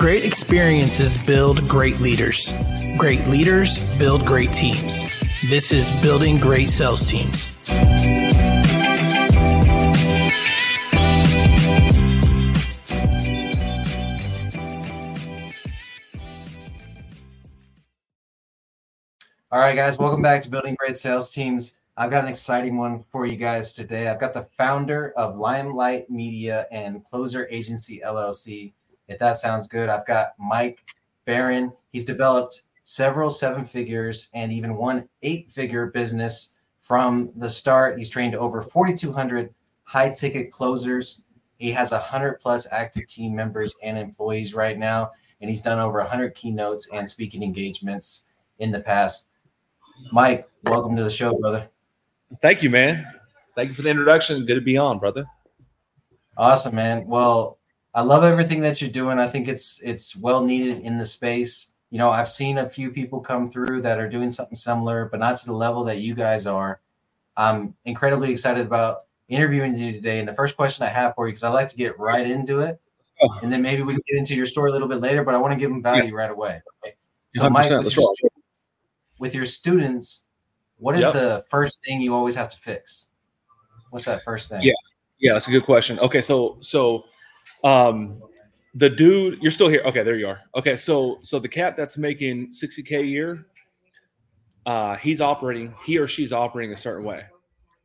Great experiences build great leaders. Great leaders build great teams. This is Building Great Sales Teams. All right, guys, welcome back to Building Great Sales Teams. I've got an exciting one for you guys today. I've got the founder of Limelight Media and Closer Agency LLC. If that sounds good, I've got Mike Barron. He's developed several seven figures and even one eight figure business from the start. He's trained over 4,200 high ticket closers. He has 100 plus active team members and employees right now, and he's done over 100 keynotes and speaking engagements in the past. Mike, welcome to the show, brother. Thank you, man. Thank you for the introduction. Good to be on, brother. Awesome, man. Well, I love everything that you're doing. I think it's it's well needed in the space. You know, I've seen a few people come through that are doing something similar, but not to the level that you guys are. I'm incredibly excited about interviewing you today. And the first question I have for you, because I like to get right into it, Oh. and then maybe we can get into your story a little bit later, but I want to give them value right away. Okay? So, 100%, Mike, with your, students, what is Yep. the first thing you always have to fix? What's that first thing? Yeah. Yeah, that's a good question. Okay, so so um the dude, you're still here. Okay, there you are. Okay, so so the cat that's making 60k a year, uh, he's operating, he or she's operating a certain way.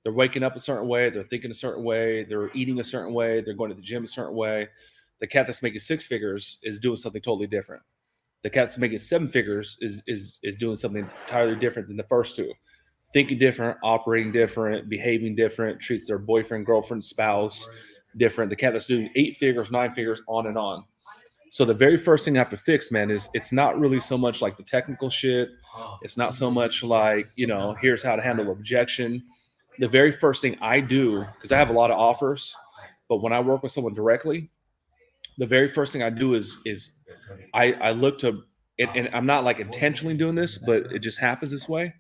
They're waking up a certain way, they're thinking a certain way, they're eating a certain way, they're going to the gym a certain way. The cat that's making six figures is doing something totally different. The cat that's making seven figures is is is doing something entirely different than the first two. Thinking different, operating different, behaving different, treats their boyfriend, girlfriend, spouse different. The cat that's doing eight figures, nine figures, on and on. So the very first thing I have to fix, man, is it's not really so much like the technical shit. It's not so much like, you know, here's how to handle objection. The very first thing I do, because I have a lot of offers, but when I work with someone directly, the very first thing I do is is I, I look to and, and I'm not like intentionally doing this, but it just happens this way,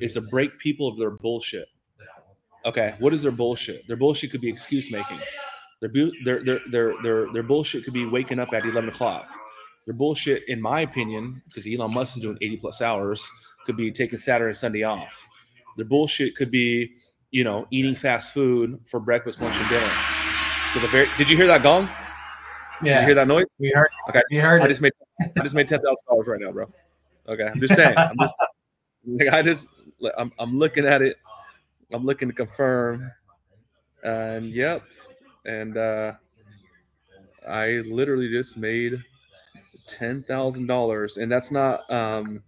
is to break people of their bullshit. Okay, what is their bullshit? Their bullshit could be excuse making. Their, bu- their, their, their, their, their bullshit could be waking up at 11 o'clock. Their bullshit, in my opinion, because Elon Musk is doing 80 plus hours, could be taking Saturday and Sunday off. Their bullshit could be, you know, eating fast food for breakfast, lunch, and dinner. So the very did you hear that gong? Did you hear that noise? we heard. Okay. We heard I just made I just made ten thousand dollars right now, bro. Okay, I'm just saying. I'm just, like, I just I'm I'm looking at it. I'm looking to confirm, and yep, and uh, I literally just made ten thousand dollars, and that's not um,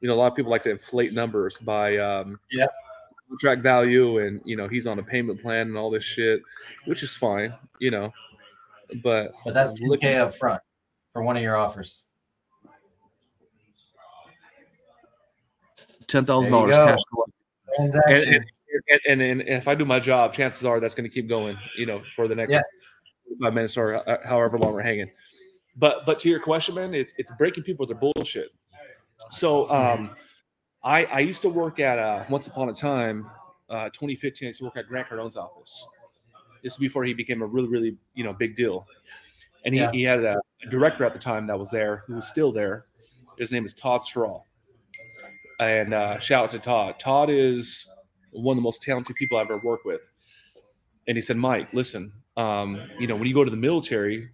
you know, a lot of people like to inflate numbers by um, Yeah. contract value, and you know, he's on a payment plan and all this shit, which is fine, you know, but But that's I'm looking- 2K up front for one of your offers. Ten thousand dollars cash collected. and, Transaction. and, and, and, and if I do my job, chances are that's going to keep going, you know, for the next Yeah. five minutes or uh, however long we're hanging. But but to your question, man, it's it's breaking people with their bullshit. So um, I I used to work at uh, once upon a time, uh, 2015. I used to work at Grant Cardone's office. This is before he became a really really you know big deal, and he, Yeah. he had a, a director at the time that was there who was still there. His name is Todd Straw, and uh, shout out to Todd. Todd is one of the most talented people I've ever worked with. And he said, Mike, listen, um, you know, when you go to the military,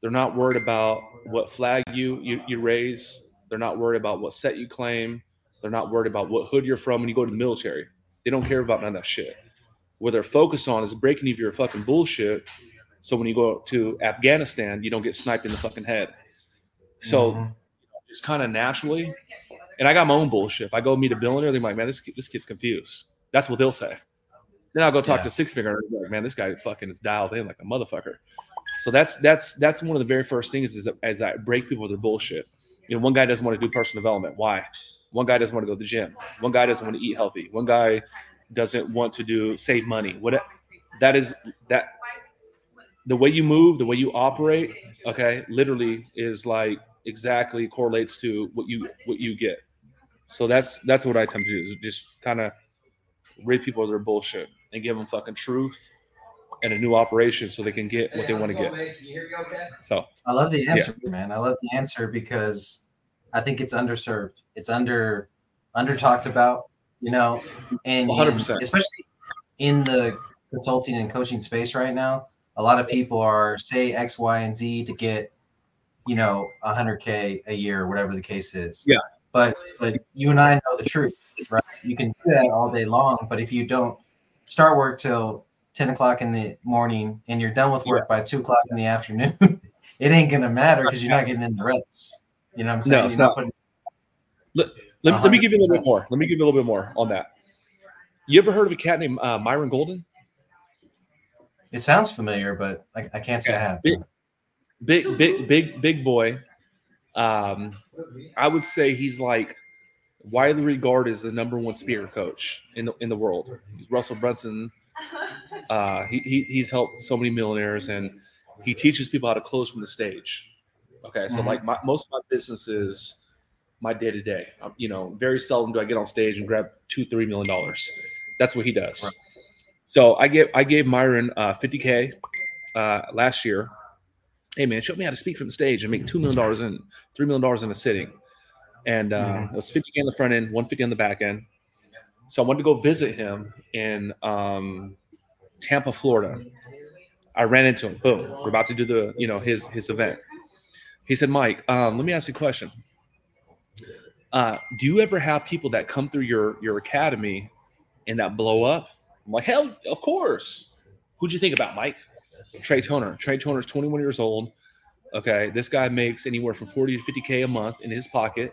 they're not worried about what flag you, you you raise. They're not worried about what set you claim. They're not worried about what hood you're from when you go to the military. They don't care about none of that shit. What they're focused on is breaking you of your fucking bullshit. So when you go to Afghanistan, you don't get sniped in the fucking head. So Mhm. just kind of naturally. And I got my own bullshit. If I go meet a billionaire, they're like, man, this this kid's confused. That's what they'll say. Then I'll go talk Yeah. to six figure and like, man, this guy fucking is dialed in like a motherfucker. So that's that's that's one of the very first things is as I break people with their bullshit. You know, one guy doesn't want to do personal development. Why? One guy doesn't want to go to the gym. One guy doesn't want to eat healthy. One guy doesn't want to do save money. What that is that the way you move, the way you operate, okay, literally is like exactly correlates to what you what you get. So that's that's what I attempt to do is just kind of rid people of their bullshit and give them fucking truth and a new operation so they can get what they want to get. So I love the answer, yeah. man. I love the answer because I think it's underserved. It's under under talked about, you know, and 100%. especially in the consulting and coaching space right now, a lot of people are say X, Y, and Z to get, you know, 100k a year, or whatever the case is. Yeah. But but you and I know the truth, right? You can do that all day long, but if you don't start work till 10 o'clock in the morning and you're done with work yeah. by two o'clock in the afternoon, it ain't gonna matter because you're not getting in the reps. You know what I'm saying? No, it's not. Putting, let, let, let, me give you a little bit more. Let me give you a little bit more on that. You ever heard of a cat named uh, Myron Golden? It sounds familiar, but I, I can't say yeah. I have. Big, big, big, big, big boy. Um, I would say he's like widely regarded as the number one speaker coach in the in the world. He's Russell Brunson. Uh, he, he he's helped so many millionaires, and he teaches people how to close from the stage. Okay, so mm-hmm. like my, most of my business is my day to day. You know, very seldom do I get on stage and grab two, three million dollars. That's what he does. Right. So I gave I gave Myron uh, 50k uh, last year. Hey man, show me how to speak from the stage and make two million dollars in three million dollars in a sitting. And uh, mm-hmm. it was 50k in the front end, 150 on the back end. So I wanted to go visit him in um, Tampa, Florida. I ran into him. Boom. We're about to do the you know his his event. He said, Mike, um, let me ask you a question. Uh, do you ever have people that come through your your academy and that blow up? I'm like, hell, of course. Who'd you think about, Mike? Trey Toner. Trey Toner is 21 years old. Okay, this guy makes anywhere from 40 to 50k a month in his pocket.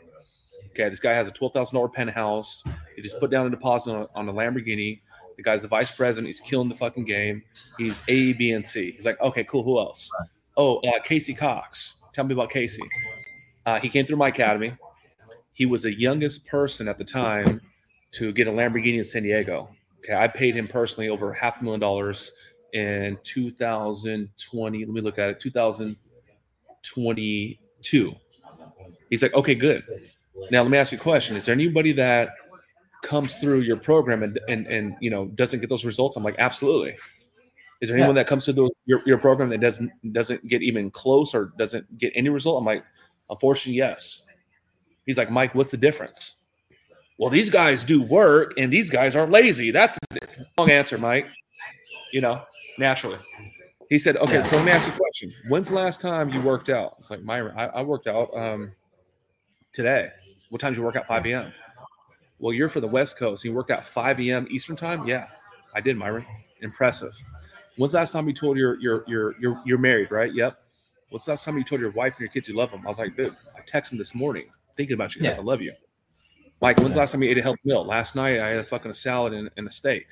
Okay, this guy has a $12,000 penthouse. He just put down a deposit on, on a Lamborghini. The guy's the vice president. He's killing the fucking game. He's A, B, and C. He's like, okay, cool. Who else? Oh, uh, Casey Cox. Tell me about Casey. Uh, he came through my academy. He was the youngest person at the time to get a Lamborghini in San Diego. Okay, I paid him personally over half a million dollars in 2020. Let me look at it. 2022. He's like, okay, good. Now let me ask you a question. Is there anybody that comes through your program and and and you know doesn't get those results? I'm like, absolutely. Is there anyone yeah. that comes to those, your, your program that doesn't doesn't get even close or doesn't get any result? I'm like, unfortunately, yes. He's like, Mike, what's the difference? well, these guys do work and these guys are lazy. That's the wrong answer, Mike. You know, naturally. He said, okay, yeah. so let me ask you a question. When's the last time you worked out? It's like, Myron, I, I worked out um, today. What time did you work out? 5 a.m. Well, you're for the West Coast. You worked out 5 a.m. Eastern time? Yeah, I did, Myron. Impressive. When's the last time you told your your your you're you're married, right? Yep. What's the last time you told your wife and your kids you love them? I was like, dude, I texted him this morning thinking about you guys. Yeah. I love you. Mike, when's the last time you ate a healthy meal? Last night I had a fucking salad and, and, a steak.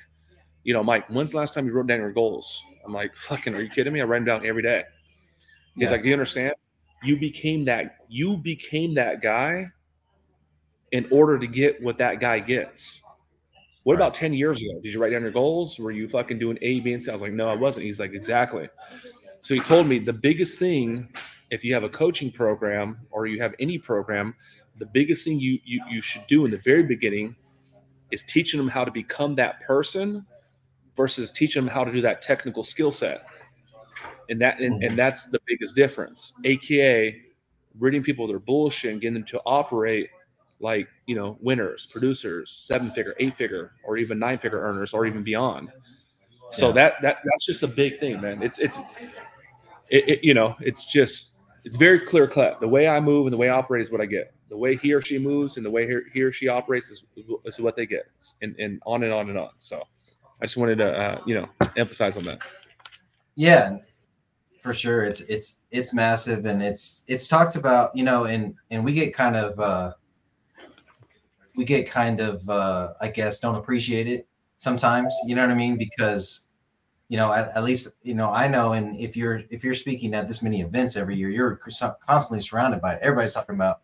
You know, Mike, when's the last time you wrote down your goals? I'm like, fucking, are you kidding me? I write them down every day. He's yeah. like, do you understand? You became that, you became that guy in order to get what that guy gets. What right. about 10 years ago? Did you write down your goals? Were you fucking doing A, B, and C? I was like, no, I wasn't. He's like, exactly. So he told me the biggest thing, if you have a coaching program or you have any program, the biggest thing you, you you should do in the very beginning is teaching them how to become that person versus teaching them how to do that technical skill set. And that and, and mm-hmm. that's the biggest difference. Aka ridding people of their bullshit and getting them to operate like you know winners producers seven figure eight figure or even nine figure earners or even beyond. So yeah. that that that's just a big thing man. It's it's it, it, you know it's just it's very clear cut the way i move and the way i operate is what i get the way he or she moves and the way he or she operates is, is what they get and, and on and on and on. So i just wanted to uh, you know emphasize on that. Yeah for sure. It's it's it's massive and it's it's talked about you know and and we get kind of uh we get kind of uh i guess don't appreciate it sometimes you know what i mean? Because you know at, at, least you know i know and if you're if you're speaking at this many events every year you're constantly surrounded by it. Everybody's talking about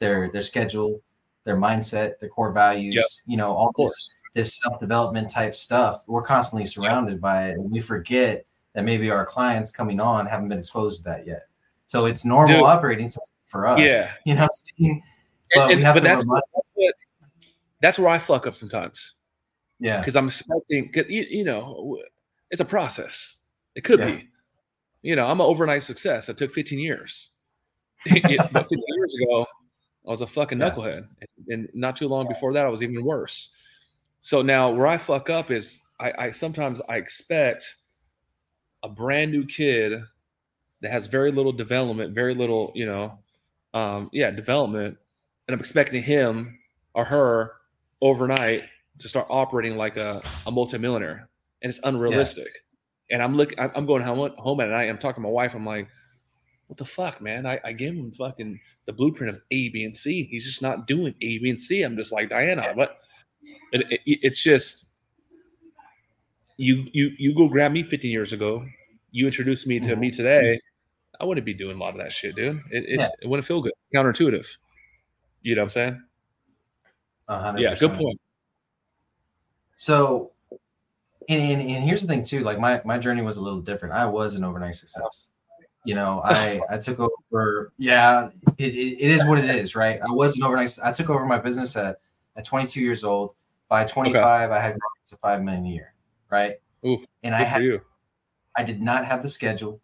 their their schedule, their mindset, their core values, yep. you know, all this this self-development type stuff. We're constantly surrounded yep. by it and we forget that maybe our clients coming on haven't been exposed to that yet. So it's normal Dude. operating system for us. Yeah. You know what I'm saying? But And- but that's, what, that's where I fuck up sometimes yeah. because I'm expecting, you, you know, it's a process. It could Yeah. be. You know, I'm an overnight success. It took 15 years. But 15 years ago, I was a fucking Yeah. knucklehead, and not too long before that, I was even worse. So now, where I fuck up is I, I sometimes I expect a brand new kid that has very little development, very little, you know, um, yeah, development, and I'm expecting him or her overnight to start operating like a, a multimillionaire, and it's unrealistic. And I'm looking, I'm I'm going home, home at night. I'm talking to my wife. I'm like, what the fuck, man? I, I gave him fucking the blueprint of A, B, and C. He's just not doing A, B, and C. I'm just like Diana, what? It, it, it's just you you you go grab me 15 years ago. You introduced me to Mhm. me today. I wouldn't be doing a lot of that shit, dude. It it, Yeah. it wouldn't feel good. Counterintuitive. You know what I'm saying? A hundred Yeah, good point. So, and, and, and here's the thing too. Like my my journey was a little different. I was an overnight success. You know, I I took over. Yeah, it, it, it is what it is, right? I was an overnight. I took over my business at at 22 years old. By 25, I had grown to five million a year, right? Oof, And I had. I did not have the schedule.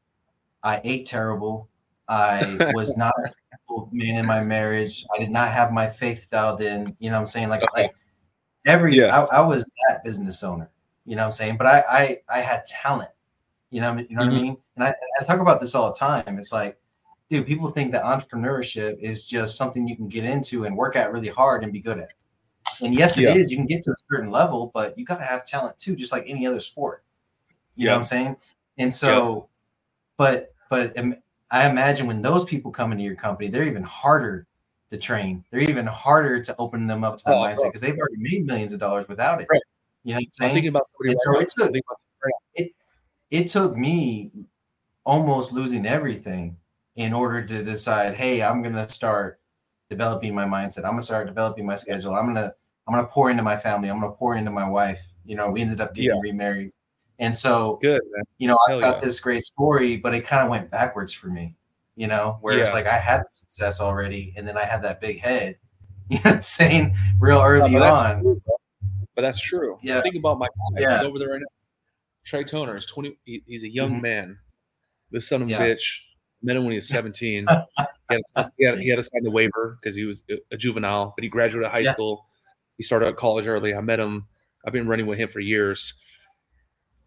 I ate terrible. I was not a man in my marriage. I did not have my faith dialed in. You know what I'm saying? Like like every Yeah. I, I was that business owner. You know what I'm saying? But I I, I had talent. You know, what I mean- you know what I mm-hmm. mean? And I, I talk about this all the time. It's like, dude, people think that entrepreneurship is just something you can get into and work at really hard and be good at. And yes, it is. Yeah. You can get to a certain level, but you got to have talent too, just like any other sport. You know what I'm saying? And so, but but um, I imagine when those people come into your company, they're even harder to train. They're even harder to open them up to that Oh, mindset because they've already made millions of dollars without it. Right. You know what I'm I'm saying? thinking about somebody. And right so now. it's a- I'm thinking about- it took me almost losing everything in order to decide, hey, I'm gonna start developing my mindset. I'm gonna start developing my schedule. I'm gonna I'm gonna pour into my family. I'm gonna pour into my wife. You know, we ended up getting Yeah. remarried. And so, Good, man. you know, Hell I've got yeah. this great story, but it kind of went backwards for me, you know, where it's like I had the success already, and then I had that big head, you know what I'm saying, real early but on. true. But that's true. Yeah. Think about my guy. Yeah. He's over there right now. Trey Toner is 20. he- he's a young Mhm. man. This son of a Yeah. bitch. Met him when he was 17. he, had to, he, had, he had to sign the waiver because he was a- juvenile, but he graduated high Yeah. school. He started at college early. I met him. I've been running with him for years.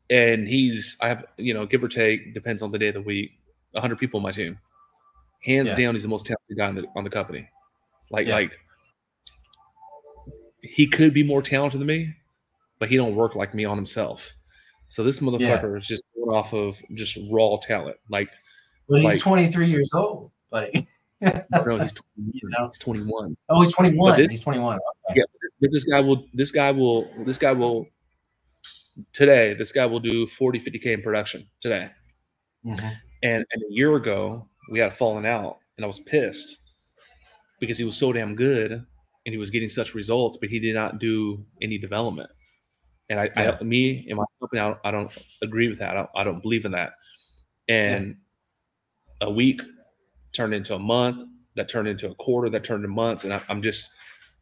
And he's, I have, you know, give or take, depends on the day of the week, 100 people on my team. Hands Yeah. down, he's the most talented guy on the, on the company. Like, like, he could be more talented than me, but he don't work like me on himself. So this motherfucker is just going off of just raw talent. Like, But he's like- 23 years old. Like, no, he's 21. You know? He's 21. oh, he's 21. this- he's 21. Okay. Yeah, but this guy will. This guy will. This guy will. Today, this guy will do 40, 50k in production today. Mhm. And, and a year ago, we had a falling out, and I was pissed because he was so damn good and he was getting such results, but he did not do any development. And I, Yeah. I me and my company, I don't, I don't agree with that. I don't, I don't believe in that. And a week turned into a month, that turned into a quarter, that turned into months, and I, I'm just,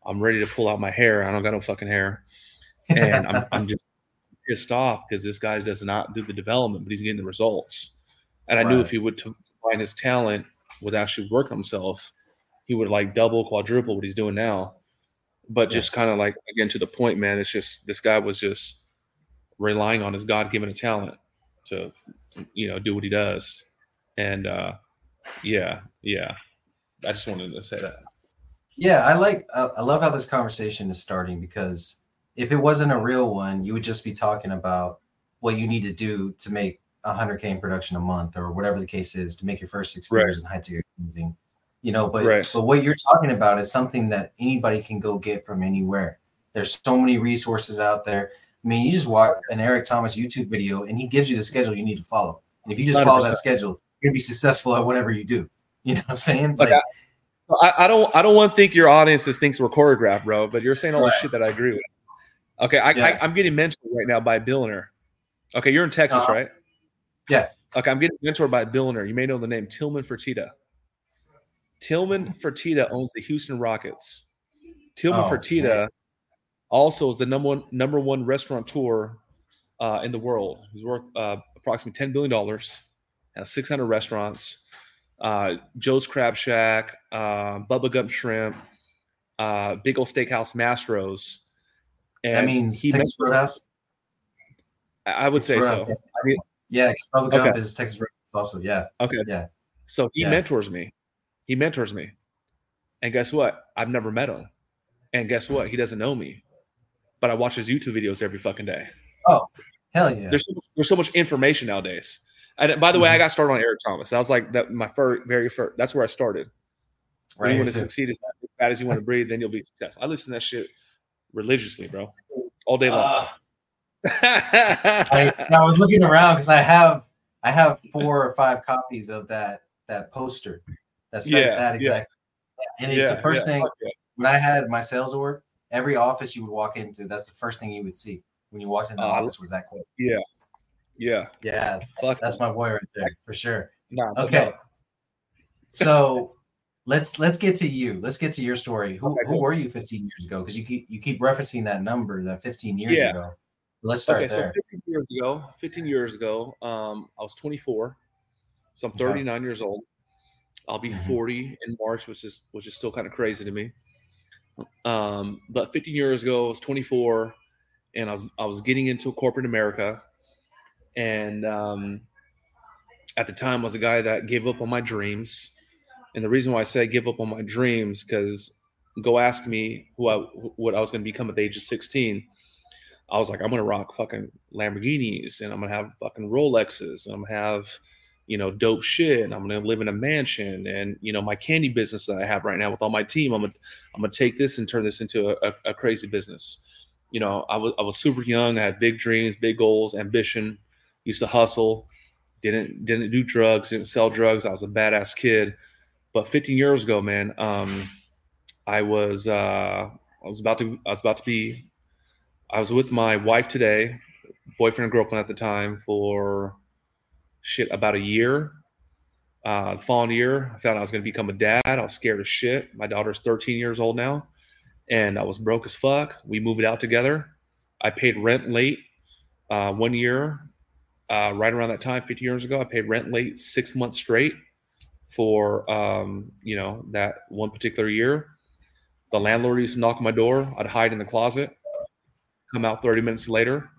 I'm ready to pull out my hair. I don't got no fucking hair, and I'm, I'm just pissed off because this guy does not do the development, but he's getting the results. And I knew if he would to find his talent with actually work himself, he would like double, quadruple what he's doing now. But Yeah. just kind of like again to the point, man. It's just this guy was just relying on his God-given talent to, you know, do what he does. And uh yeah, yeah. I just wanted to say that. Yeah, I like. I love how this conversation is starting because if it wasn't a real one, you would just be talking about what you need to do to make 100k in production a month or whatever the case is to make your first six Right. figures in high ticket. You know, but Right. but what you're talking about is something that anybody can go get from anywhere. There's so many resources out there. I mean, you just watch an Eric Thomas YouTube video and he gives you the schedule you need to follow. And if you just follow that schedule, you're gonna be successful at whatever you do. You know what I'm saying? Like, I, I don't I don't want to think your audience just thinks we're choreographed, bro. But you're saying all Right. this shit that I agree with. Okay, I, Yeah. I I'm getting mentioned right now by a billionaire. Okay, you're in Texas, Uh-huh. right? Yeah. Okay, I'm getting mentored by a billionaire. You may know the name Tillman Fertitta. Tillman Fertitta owns the Houston Rockets. Tillman Oh, Fertitta man. also is the number one number one restaurateur uh, in the world. He's worth uh, approximately ten billion dollars, has six hundred restaurants. Uh, Joe's Crab Shack, uh, Bubba Gump Shrimp, uh, Big Old Steakhouse Mastros. And that means he Texas Roadhouse. I would say Roadhouse, so. yeah. I mean, Yeah, because Bubba Gump Okay. is Texas Roadhouse also. Yeah. Okay. Yeah. So he Yeah. mentors me. He mentors me. And guess what? I've never met him. And guess what? He doesn't know me. But I watch his YouTube videos every fucking day. Oh, hell yeah. There's so much, there's so much information nowadays. And by the way, I Mhm. got started on Eric Thomas. That was like that my first, very first. That's where I started. Right you want to succeed as bad as you want to breathe, then you'll be successful. I listen to that shit religiously, bro, all day long. Ah. I, I was looking around because I have I have four or five copies of that that poster that says Yeah, that yeah. exactly. And it's Yeah, the first yeah, thing when I had my sales org, every office you would walk into, that's the first thing you would see when you walked in the I office was that quote. Yeah, Yeah, fuck. that's my boy right there for sure. Nah, Okay. no. So let's let's get to you. Let's get to your story. Who Okay, who cool. were you 15 years ago? Because you keep you keep referencing that number, that 15 years Yeah. ago. Let's start okay, there. so 15 years ago, 15 years ago, um, I was 24. So I'm Okay. 39 years old. I'll be Mhm. 40 in March, which is which is still kind of crazy to me. Um, but 15 years ago, I was 24, and I was I was getting into corporate America, and um, at the time, I was a guy that gave up on my dreams. And the reason why I say give up on my dreams, because go ask me who I what I was going to become at the age of 16. I was like, I'm gonna rock fucking Lamborghinis and I'm gonna have fucking Rolexes and I'm gonna have, you know, dope shit. And I'm gonna live in a mansion and you know my candy business that I have right now with all my team. I'm gonna I'm gonna take this and turn this into a, a, a crazy business. You know, I was I was super young. I had big dreams, big goals, ambition. Used to hustle. Didn't didn't do drugs. Didn't sell drugs. I was a badass kid. But 15 years ago, man, um, I was uh, I was about to I was about to be I was with my wife today, boyfriend and girlfriend at the time for shit about a year. Uh, the following year, I found I was going to become a dad. I was scared as shit. My daughter's 13 years old now, and I was broke as fuck. We moved out together. I paid rent late uh, one year, uh, right around that time, 50 years ago. I paid rent late six months straight for um, you know that one particular year. The landlord used to knock on my door. I'd hide in the closet come out 30 minutes later,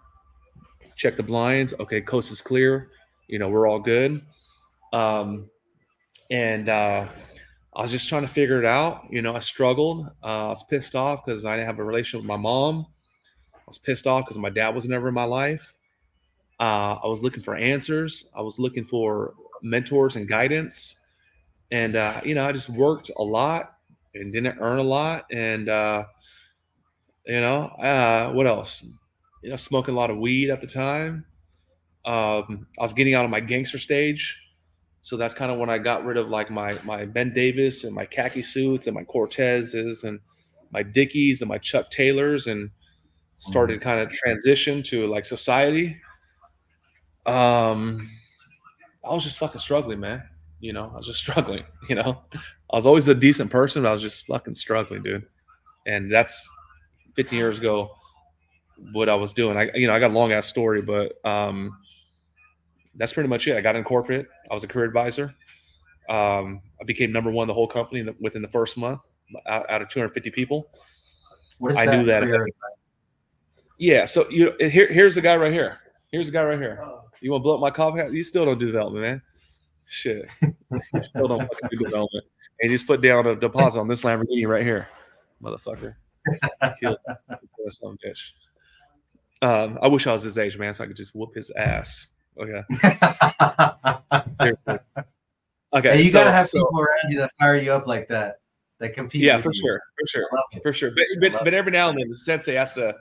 check the blinds. Okay, coast is clear. You know, we're all good. Um, and uh, I was just trying to figure it out. You know, I struggled. Uh, I was pissed off because I didn't have a relationship with my mom. I was pissed off because my dad was never in my life. Uh, I was looking for answers. I was looking for mentors and guidance. And, uh, you know, I just worked a lot and didn't earn a lot. And, uh, you know, uh, what else? You know, smoking a lot of weed at the time. Um, I was getting out of my gangster stage, so that's kind of when I got rid of like my my Ben Davis and my khaki suits and my Cortezes and my Dickies and my Chuck Taylors and started kind of transition to like society. Um, I was just fucking struggling, man. You know, I was just struggling. You know, I was always a decent person, but I was just fucking struggling, dude. And that's 15 years ago what I was doing. I you know I got a long ass story, but um, that's pretty much it. I got in corporate. I was a career advisor. Um, I became number one in the whole company the- within the first month out, out of 250 people. What is I knew that career- Yeah. So you here here's the guy right here. Here's the guy right here. You want to blow up my coffee? You still don't do development, man. Shit. you still don't fucking do development. And you just put down a deposit on this Lamborghini right here, motherfucker. Kill kill some bitch. Um, I wish I was his age, man, so I could just whoop his ass. Okay. Okay. You so- gotta have so- people around you that fire you up like that, that compete. yeah, for you. sure, for sure, I love it. for sure. But but, but every now and then, the sensei has to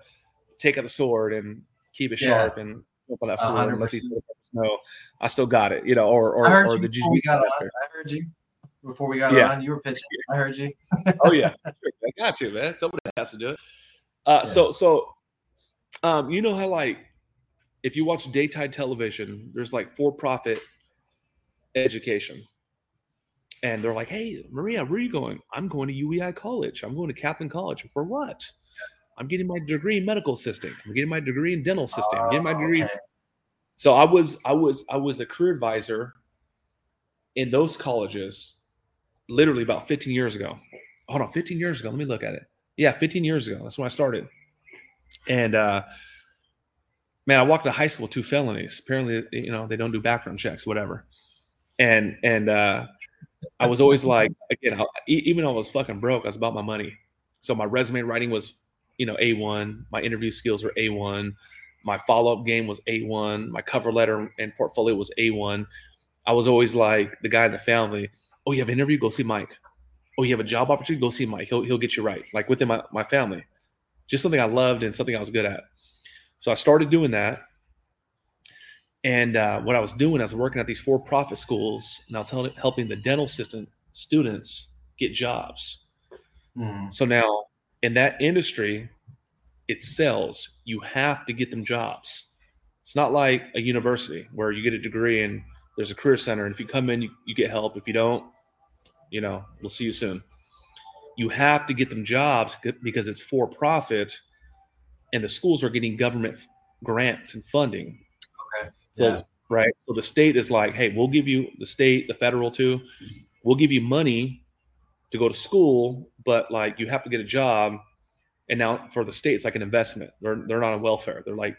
take out the sword and keep it Yeah. sharp and open that floor hundred and let these percent. motherfuckers know I still got it, you know, or or, I heard or you the before we got on. I heard you before we got Yeah. on. You were pitching. I heard you. Oh yeah. I got you, man. Somebody has to do it. Uh, Yeah. So so, um, you know how like if you watch daytime television, there's like for-profit education. And they're like, hey, Maria, where are you going? I'm going to UEI College. I'm going to Kaplan College. For what? I'm getting my degree in medical assisting. I'm getting my degree in dental assisting. I'm getting my degree. Okay. So I was I was I was a career advisor in those colleges literally about 15 years ago. Hold on, 15 years ago. Let me look at it. Yeah, 15 years ago. That's when I started. And uh man, I walked to high school two felonies. Apparently, you know, they don't do background checks, whatever. And and uh I was always like, again, I, even though I was fucking broke, I was about my money. So my resume writing was, you know, A1. My interview skills were A1. My follow up game was A1. My cover letter and portfolio was A1. I was always like the guy in the family. Oh, you have an interview? Go see Mike. Oh, you have a job opportunity? Go see Mike. He'll he'll get you right. Like within my, my family, just something I loved and something I was good at. So I started doing that. And uh, what I was doing, I was working at these for-profit schools, and I was hel- helping the dental assistant students get jobs. Mhm. So now in that industry, it sells. You have to get them jobs. It's not like a university where you get a degree and there's a career center, and if you come in, you, you get help. If you don't, you know, we'll see you soon. You have to get them jobs because it's for profit, and the schools are getting government grants and funding. Okay. So- Yeah. Right. So the state is like, hey, we'll give you the state, the federal too, we'll give you money to go to school, but like you have to get a job. And now for the state, it's like an investment. They're they're not on welfare. They're like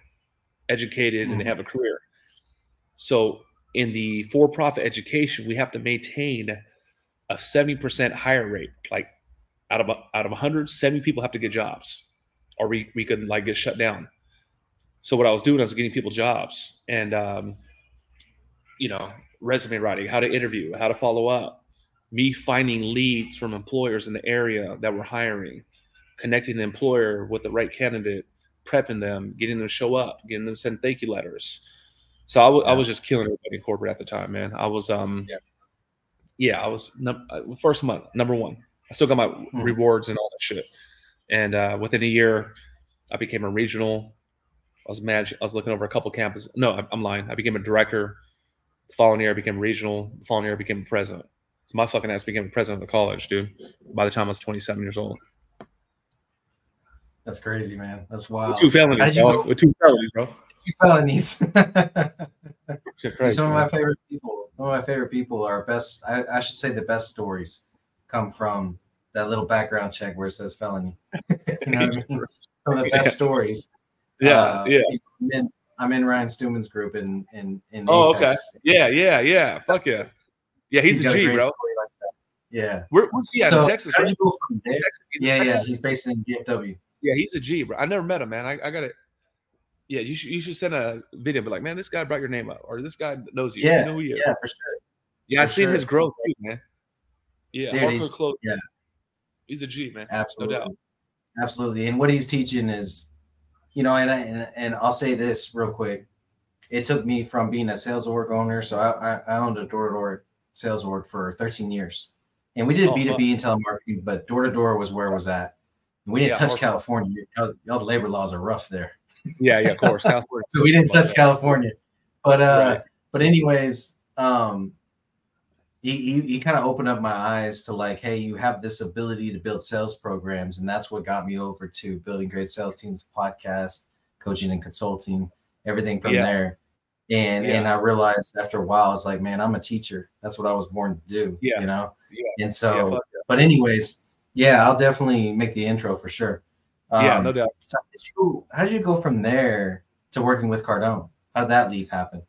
educated and they Mhm. have a career. So in the for-profit education, we have to maintain a 70% higher rate. Like out of a, out of 100, 70 people have to get jobs, or we we could like get shut down. So what I was doing, I was getting people jobs, and um, you know, resume writing, how to interview, how to follow up, me finding leads from employers in the area that were hiring, connecting the employer with the right candidate, prepping them, getting them to show up, getting them to send thank you letters. So I wa- I was just killing everybody in corporate at the time, man. I was, um, Yeah. yeah, I was num- uh, first month number one. I still got my Mhm. rewards and all that shit. And uh, within a year, I became a regional. I was managing. I was looking over a couple campuses. No, I'm, I'm lying. I became a director. The following year, I became regional. The following year, I became president. So my fucking ass became president of the college, dude. By the time I was 27 years old, That's crazy, man. That's wild. with two felonies, How did you bro. know- With two felonies, bro. Two felonies. Shit crazy, Some of man. my favorite people. Some of my favorite people are best. I, I should say the best stories come from that little background check where it says felony. you know I mean? Some of the best Yeah. stories. yeah, Uh, yeah, I'm in, I'm in Ryan Stewman's group in in in. Oh, Apex. yeah, yeah, yeah. Fuck yeah. Yeah, he's, got a G, bro. like. Yeah. Where, where's he at? so in Texas, right? did you go from there? Texas. Yeah, yeah. He's based in DFW. Yeah, he's a G, bro. I never met him, man. I, I got it. Yeah, you should you should send a video, be like, man, this guy brought your name up, or this guy knows you. Yeah, you know who you. Yeah, for sure. Yeah, I've for seen his growth too, man. Yeah, Dude, he's- close. yeah. He's a G, man. Absolutely. doubt. Absolutely. And what he's teaching is, you know, and, I, and and I'll say this real quick. It took me from being a sales org owner, so I, I, owned a door to door sales org for 13 years, and we did Oh, B two B and telemarketing, but door to door was where I was at. And we didn't Yeah, touch. California. Y'all- Y'all's labor laws are rough there, Yeah, yeah, of course. So we didn't touch California. But uh, Right. but anyways, um, he he, he kind of opened up my eyes to like, hey, you have this ability to build sales programs, and that's what got me over to building great sales teams, podcast, coaching and consulting, everything from Yeah. there. And Yeah. and I realized after a while, I was like, man, I'm a teacher. That's what I was born to do. Yeah. you know. Yeah. And so, Yeah, but anyways, yeah, I'll definitely make the intro for sure. Um, yeah, no doubt. so how did you how did you go from there to working with Cardone? How did that leap happen?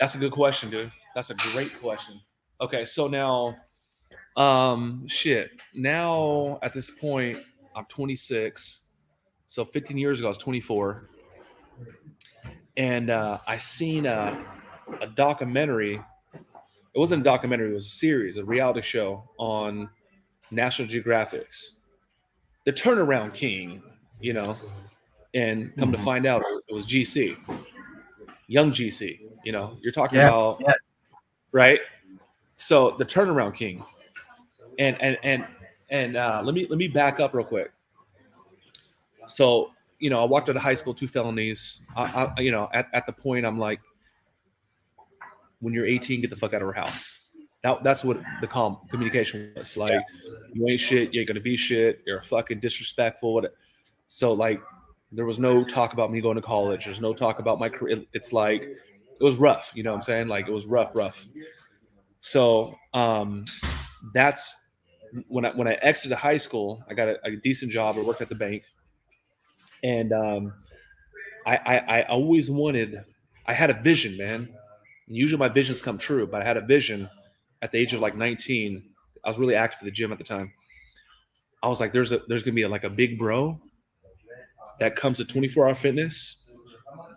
That's a good question, dude. That's a great question. Okay, so now, um, shit. Now at this point, I'm 26. So 15 years ago, I was 24, and uh, I seen a, a documentary. It wasn't a documentary; it was a series, a reality show on National Geographic's The Turnaround King. You know, and come to Mhm. find out, it was GC, young GC. You know, you're talking Yeah, about yeah. right? So the turnaround king, and and and and uh, let me let me back up real quick. So you know, I walked out of high school, two felonies. I, I you know, at, at the point I'm like, when you're 18, get the fuck out of our house. That, that's what the com- communication was like. You ain't shit. You ain't gonna be shit. You're fucking disrespectful. What? So like, there was no talk about me going to college. There's no talk about my career. It's like it was rough. You know what I'm saying? Like it was rough, rough. So um, that's when I when I exited high school. I got a, a decent job. I worked at the bank, and um, I, I I always wanted. I had a vision, man. Usually my visions come true, but I had a vision at the age of like 19. I was really active at the gym at the time. I was like, there's a there's gonna be a, like a big bro that comes to 24 hour fitness,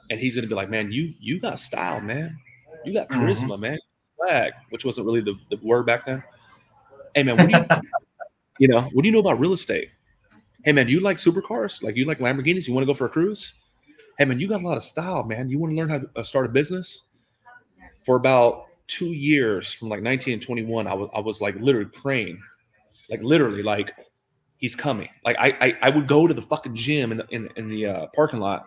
and he's gonna be like, man, you you got style, man. You got charisma, mm-hmm. man. Swag, which wasn't really the, the word back then. Hey man, what do you you know, what do you know about real estate? Hey man, do you like supercars? Like you like Lamborghinis? You want to go for a cruise? Hey man, you got a lot of style, man. You want to learn how to uh, start a business? For about two years, from like 19 and 21, I was I was like literally praying, like literally, like he's coming. Like I I, I would go to the fucking gym in the in, in the uh, parking lot,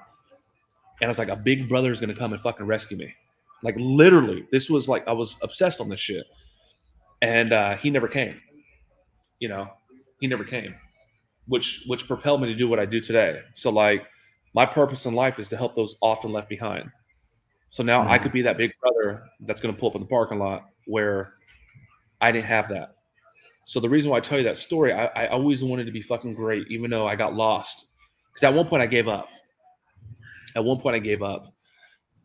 and I was like, a big brother is gonna come and fucking rescue me. Like literally, this was like I was obsessed on this shit, and uh, he never came. You know, he never came, which which propelled me to do what I do today. So like, my purpose in life is to help those often left behind. So now mm-hmm. I could be that big brother that's going to pull up in the parking lot where I didn't have that. So the reason why I tell you that story, I, I always wanted to be fucking great, even though I got lost. Because at one point I gave up. At one point I gave up,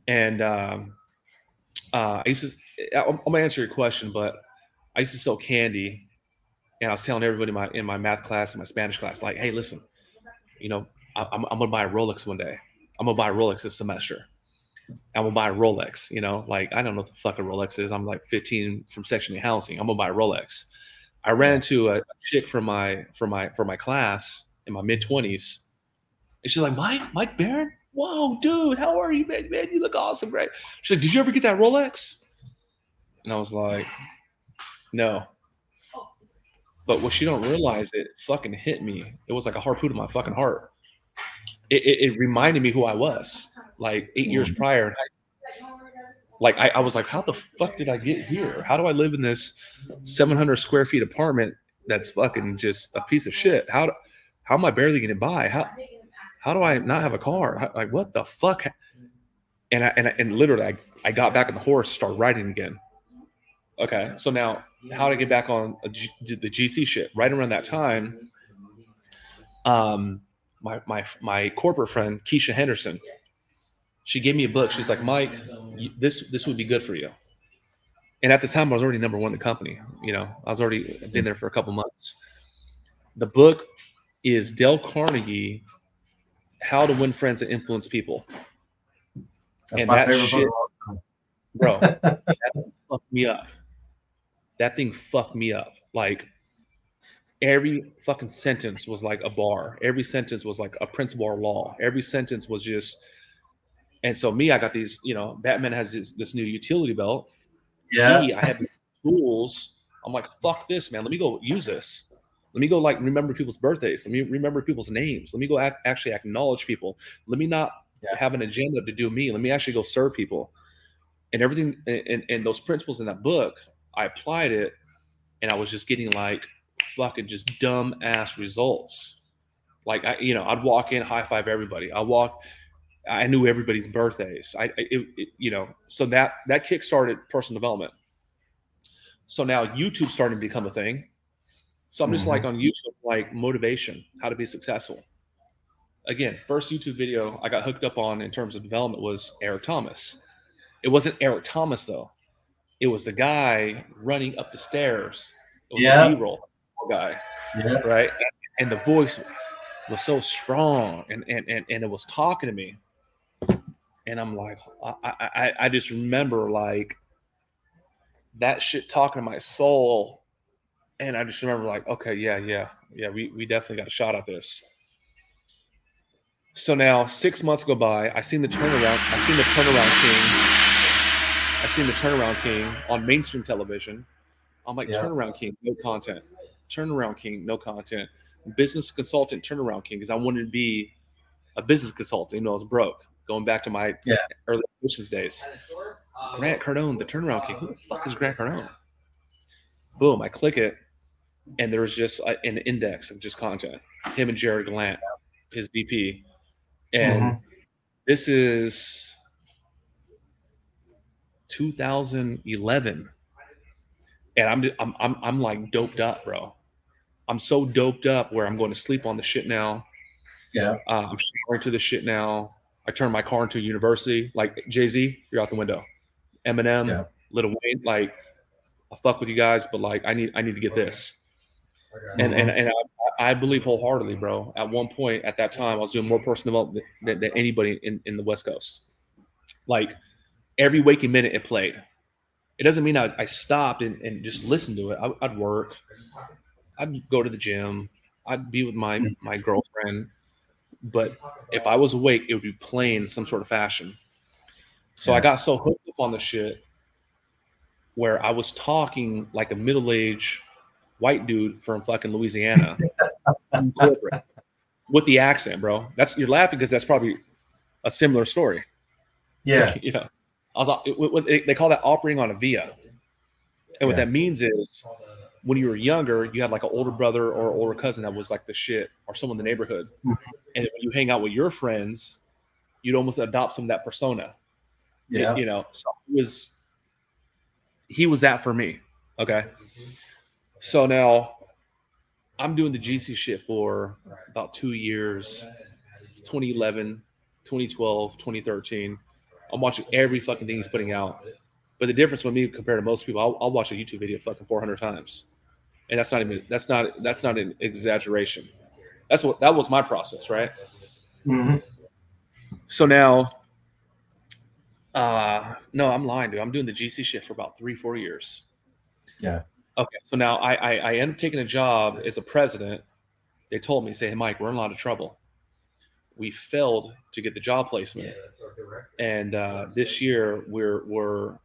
and um, uh, I used to. I'm, I'm gonna answer your question, but I used to sell candy, and I was telling everybody in my in my math class and my Spanish class, like, "Hey, listen, you know, I, I'm, I'm gonna buy a Rolex one day. I'm gonna buy a Rolex this semester." I'm gonna buy a Rolex. You know, like I don't know what the fuck a Rolex is. I'm like 15 from Section 8 housing. I'm gonna buy a Rolex. I ran into a, chick from my from my from my class in my mid 20s, and she's like, Mike, Mike Barron. Whoa, dude, how are you, man? Man, you look awesome, right? She's like, Did you ever get that Rolex? And I was like, No. But what she don't realize, it fucking hit me. It was like a harpoon in my fucking heart. It, it, it reminded me who I was like eight years mm-hmm. prior. Like I, I was like, how the fuck did I get here? How do I live in this 700 square feet apartment that's fucking just a piece of shit? How how am I barely getting by? How how do I not have a car? Like what the fuck? And I, and I, and literally, I, I got back on the horse, started riding again. Okay, so now how to get back on the GC shit? Right around that time, um, my my my corporate friend Keisha Henderson, she gave me a book. She's like, Mike, this this would be good for you. And at the time, I was already number one in the company. You know, I was already been there for a couple months. The book is Dale Carnegie, How to Win Friends and Influence People. That's and my that favorite shit, bro, that fucked me up. That thing fucked me up. Like every fucking sentence was like a bar. Every sentence was like a principle or law. Every sentence was just and so me, I got these, you know, Batman has this, this new utility belt. Yeah. Me, I have tools. I'm like, fuck this, man. Let me go use this. Let me go like remember people's birthdays. Let me remember people's names. Let me go act, actually acknowledge people. Let me not yeah. have an agenda to do me. Let me actually go serve people. And everything and, and those principles in that book, I applied it and I was just getting like fucking just dumb ass results. Like I, you know, I'd walk in, high five everybody. I walk, I knew everybody's birthdays. I, it, it, you know, so that that kick started personal development. So now YouTube's starting to become a thing. So I'm just mm-hmm. like on YouTube, like motivation, how to be successful. Again, first YouTube video I got hooked up on in terms of development was Eric Thomas. It wasn't Eric Thomas though. It was the guy running up the stairs. It was yeah. a B-roll guy. Yeah. Right. And the voice was so strong and, and and and it was talking to me and I'm like, I, I, I just remember like that shit talking to my soul, and I just remember like, okay, yeah, yeah, yeah, we we definitely got a shot at this. So now six months go by. I seen the turnaround. I seen the turnaround king. I seen the turnaround king on mainstream television. I'm like, yeah. turnaround king, no content. Turnaround king, no content. Business consultant, turnaround king, because I wanted to be a business consultant, You know, I was broke, going back to my Yeah. early business days. Grant Cardone, the turnaround king. Who the fuck is Grant Cardone? Boom, I click it, and there's just a, an index of just content. Him and Jared Glandt, his VP, and Mhm. this is 2011, and I'm I'm I'm I'm like doped up, bro. I'm so doped up where I'm going to sleep on the shit now. Yeah. Uh, I'm showering to the shit now. I turn my car into a university. Like Jay Z, you're out the window. Eminem, Yeah. Little Wayne, like I fuck with you guys, but like I need I need to get this. And and and I, I believe wholeheartedly, bro. At one point at that time, I was doing more personal development than, than anybody in, in the West Coast. Like every waking minute it played. It doesn't mean I, I stopped and, and just listened to it. I, I'd work. I'd go to the gym. I'd be with my mm-hmm. my girlfriend. But if I was awake, it would be playing in some sort of fashion. So I got so hooked up on the shit where I was talking like a middle-aged white dude from fucking Louisiana with the accent, bro. That's you're laughing because that's probably a similar story. Yeah. you know, I was it- what- what they call that operating on a via, and what Yeah. that means is when you were younger, you had like an older brother or older cousin that was like the shit, or someone in the neighborhood, Mhm. and when you hang out with your friends, you'd almost adopt some of that persona. It- Yeah. you know, so he was he was that for me. Okay, so now I'm doing the GC shit for about two years. It's 2011, 2012, 2013. I'm watching every fucking thing he's putting out. But the difference with me compared to most people, I'll, I'll watch a YouTube video fucking 400 times, and that's not even that's not that's not an exaggeration. That's what that was my process, right? Mhm. So now, uh, no, I'm lying, dude. I'm doing the GC shit for about three, four years. Yeah. Okay. So now I, I, I end up taking a job as a president. They told me, say, hey, Mike, we're in a lot of trouble. We failed to get the job placement. And uh, this year we're, we're,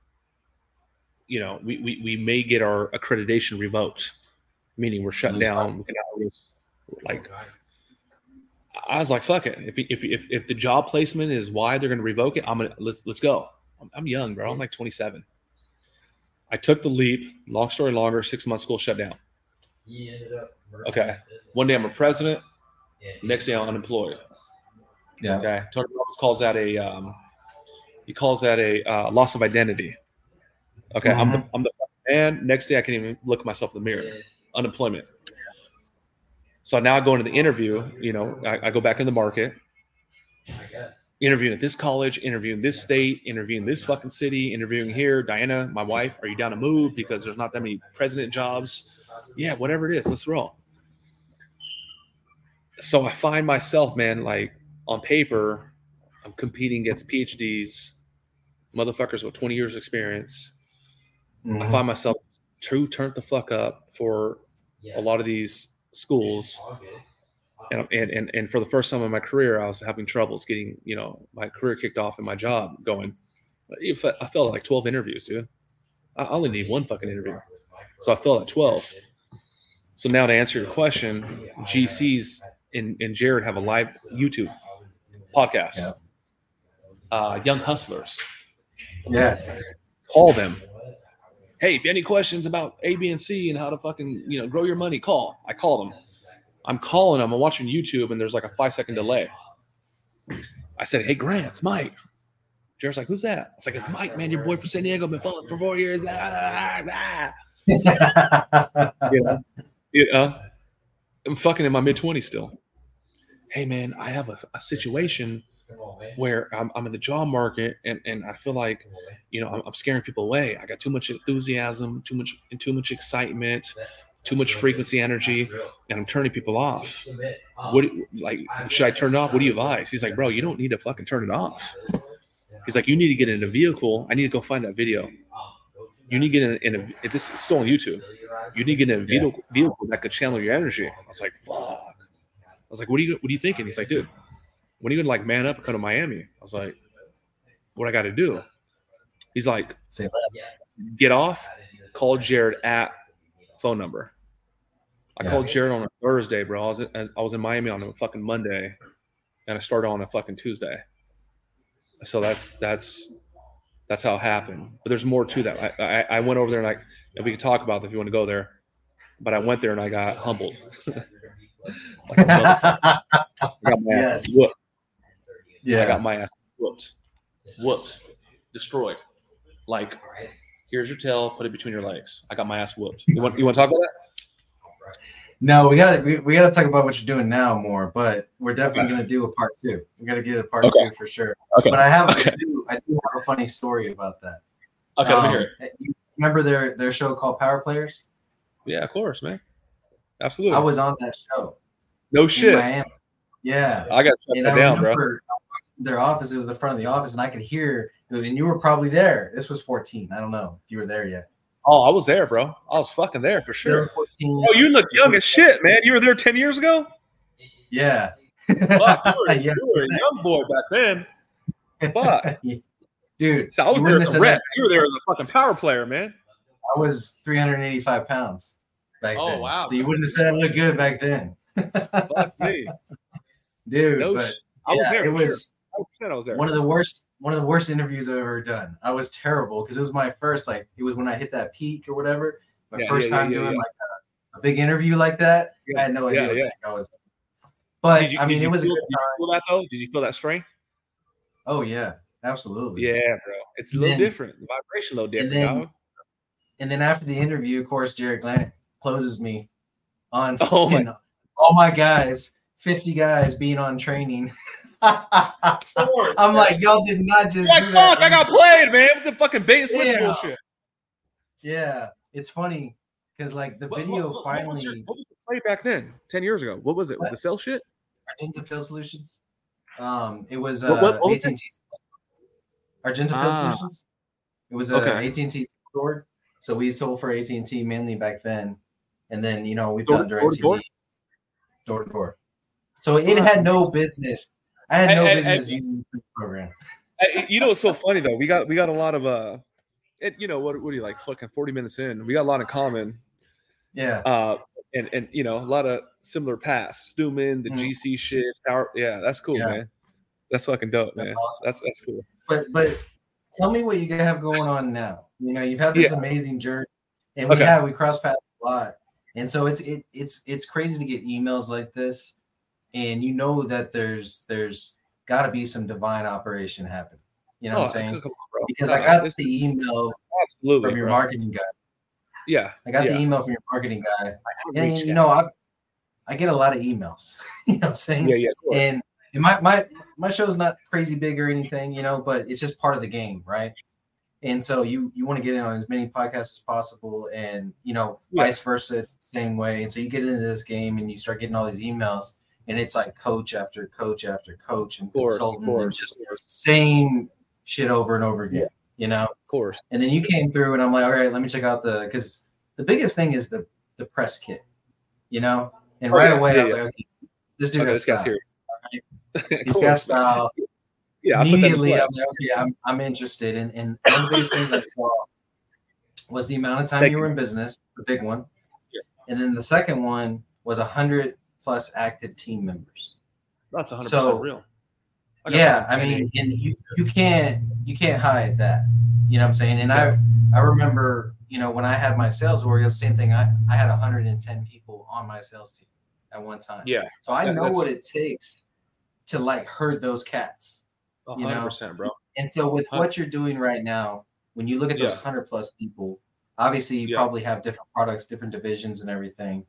you know, we, we, we may get our accreditation revoked, meaning we're shut down. We can now lose, like, I was like, fuck it. If, if, if, if the job placement is why they're going to revoke it, I'm to, let's, let's go. I'm, I'm young, bro. I'm like 27. I took the leap. Long story longer, six months school shut down. Okay. One day I'm a president. Next day I'm unemployed. Yeah. Okay. Tony Robbins calls that a, um, he calls that a uh, loss of identity. Okay. I'm the, I'm the man. Next day I can't even look at myself in the mirror. Unemployment. So now I go into the interview. You know, I, I go back in the market, interviewing at this college, interviewing this state, interviewing this fucking city, interviewing here. Diana, my wife, are you down to move because there's not that many president jobs? Yeah, whatever it is, let's roll. So I find myself, man, like on paper, I'm competing against PhDs, motherfuckers with 20 years experience. I Mhm. find myself too turned the fuck up for a lot of these schools and, and and and for the first time in my career, I was having troubles getting you know my career kicked off and my job going. If I felt like twelve interviews, dude. I only need one fucking interview, so I felt at twelve. So now to answer your question, GCs and, and Jared have a live YouTube podcast. Yeah. Uh, young hustlers, Yeah. call them. Hey, if you have any questions about A, B, and C and how to fucking you know grow your money, call. I call them. I'm calling them. I'm watching YouTube, and there's like a five second delay. I said, "Hey, Grant, it's Mike." Jared's like, "Who's that?" It's like, "It's Mike, man. Your boy from San Diego. Been following for four years." Blah, blah, blah, blah. You know, you know, I'm fucking in my mid twenties still. Hey, man, I have a, a situation where I'm, I'm in the job market, and and I feel like you know I'm, I'm scaring people away. I got too much enthusiasm, too much too much excitement, too much frequency energy, and I'm turning people off. What like should I turn it off? What do you advise? He's like, bro, you don't need to fucking turn it off. He's like, you need to get in a vehicle. I need to go find that video. You need to get in, in a. This is still on YouTube. You need to get in a vehicle, vehicle that could channel your energy. I was like, fuck. I was like, what are you what are you thinking? He's like, dude, when are you gonna like man up and come to Miami? I was like, what I got to do? He's like, get off, call Jared at phone number. I Yeah. called Jared on a Thursday, bro. I was in, I was in Miami on a fucking Monday. and I started on a fucking Tuesday. So that's that's that's how it happened. But there's more to that. I I, I went over there and like and we can talk about if you want to go there. But I went there and I got humbled. Like. I got my ass Yes. whooped. I got my ass whooped, whooped, destroyed. Like, here's your tail, put it between your legs. I got my ass whooped. You want you want to talk about that? No, we gotta we, we gotta talk about what you're doing now more, but we're definitely Okay. gonna do a part two. We gotta get a part Okay. two for sure. Okay. But I have Okay. I, do, I do have a funny story about that. Okay, let me Um, hear it. you Remember their their show called Power Players? Yeah, of course, man. Absolutely. I was on that show no shit. Yeah. I got to shut down, bro. Remember their office, it was the front of the office, and I could hear and you were probably there. This was 14. I don't know if you were there yet. Oh, I was there, bro. I was fucking there for sure. 14. Oh, you look young as shit, man. You were there ten years ago. Yeah. Fuck, you were, Yeah, you were a young boy back then. Fuck. Dude, So I was there as a rep. that. You were there as a fucking power player, man. I was 385 pounds back Oh, then. wow. So you wouldn't have said I looked good back then. Fuck me. Dude, No but sh- I was yeah, there. it sure. was 100% I was there. one of the worst one of the worst interviews I've ever done. I was terrible because it was my first like it was when I hit that peak or whatever. My Yeah, first yeah, time yeah, doing like a, a big interview like that. Yeah, I had no idea yeah. I was. But Did you- I mean, it was a feel, good did you time. feel that though? Did you feel that strength? Oh yeah, absolutely. Yeah, bro. It's a little then- different. The vibration a little different, then- dog. And then after the interview, of course, Jared Glenn closes me on Oh, my- all my guys, 50 guys being on training. I'm like, y'all did not just Like, do that. fuck, I got played, man. With the fucking bait and switch Yeah. bullshit. Yeah, it's funny because like the What- video what, what, what was finally your, what was the play back then? Ten years ago. What was it? The cell shit? Argenta Field Solutions. Um, it was uh, what- what AT&T. Argenta Ah. Solutions. It was a Okay. AT&T store, so we sold for AT&T mainly back then, and then you know we've Door- done door DirecTV, door? door to door. So it had no business. I had no And- business and- using the program. You know it's so funny though? We got we got a lot of uh, it, you know what? What are you like? Fucking forty minutes in, we got a lot in common. Yeah, Uh, and and you know a lot of similar paths. Stuman, the Mhm. GC shit. Power, yeah, that's cool, Yeah. man. That's fucking dope, That's man. awesome. That's that's cool. but but tell me what you have going on now. You know, you've had this Yeah. amazing journey, and we Okay. have we cross paths a lot, and so it's it, it's it's crazy to get emails like this, and you know that there's there's got to be some divine operation happening. You know what I'm Oh, saying? on. Because No, I got the email absolutely from your bro. marketing guy. Yeah, I got yeah. the email from your marketing guy, and you know I I get a lot of emails. you know what I'm saying? yeah, yeah. and and my my my show's not crazy big or anything, you know, but it's just part of the game, right? And so you you want to get in on as many podcasts as possible, and you know, Yeah. vice versa, it's the same way. And so you get into this game and you start getting all these emails, and it's like coach after coach after coach and course, consultant, and just same shit over and over again, Yeah. you know. of course. And then you came through, and I'm like, all right, let me check out the because the biggest thing is the the press kit, you know. And Oh, right yeah, away, yeah, I was like, okay, this dude Okay, has this style. Of He's got style. Yeah, I put that in Immediately. I'm like, okay, I'm, I'm interested. And, and one of the biggest things I saw was the amount of time Thank you you. were in business, the big one. Yeah. And then the second one was a hundred plus active team members. That's 100 So- real. I yeah, I mean, and you, you can't you can't hide that. You know what I'm saying? And I I remember, you know, when I had my sales org, the same thing. I, I had 110 people on my sales team at one time. Yeah, So I that- know what it takes to like herd those cats. you know, 100 percent, bro. And so with Huh. what you're doing right now, when you look at those Yeah. hundred plus people, obviously you Yeah. probably have different products, different divisions, and everything.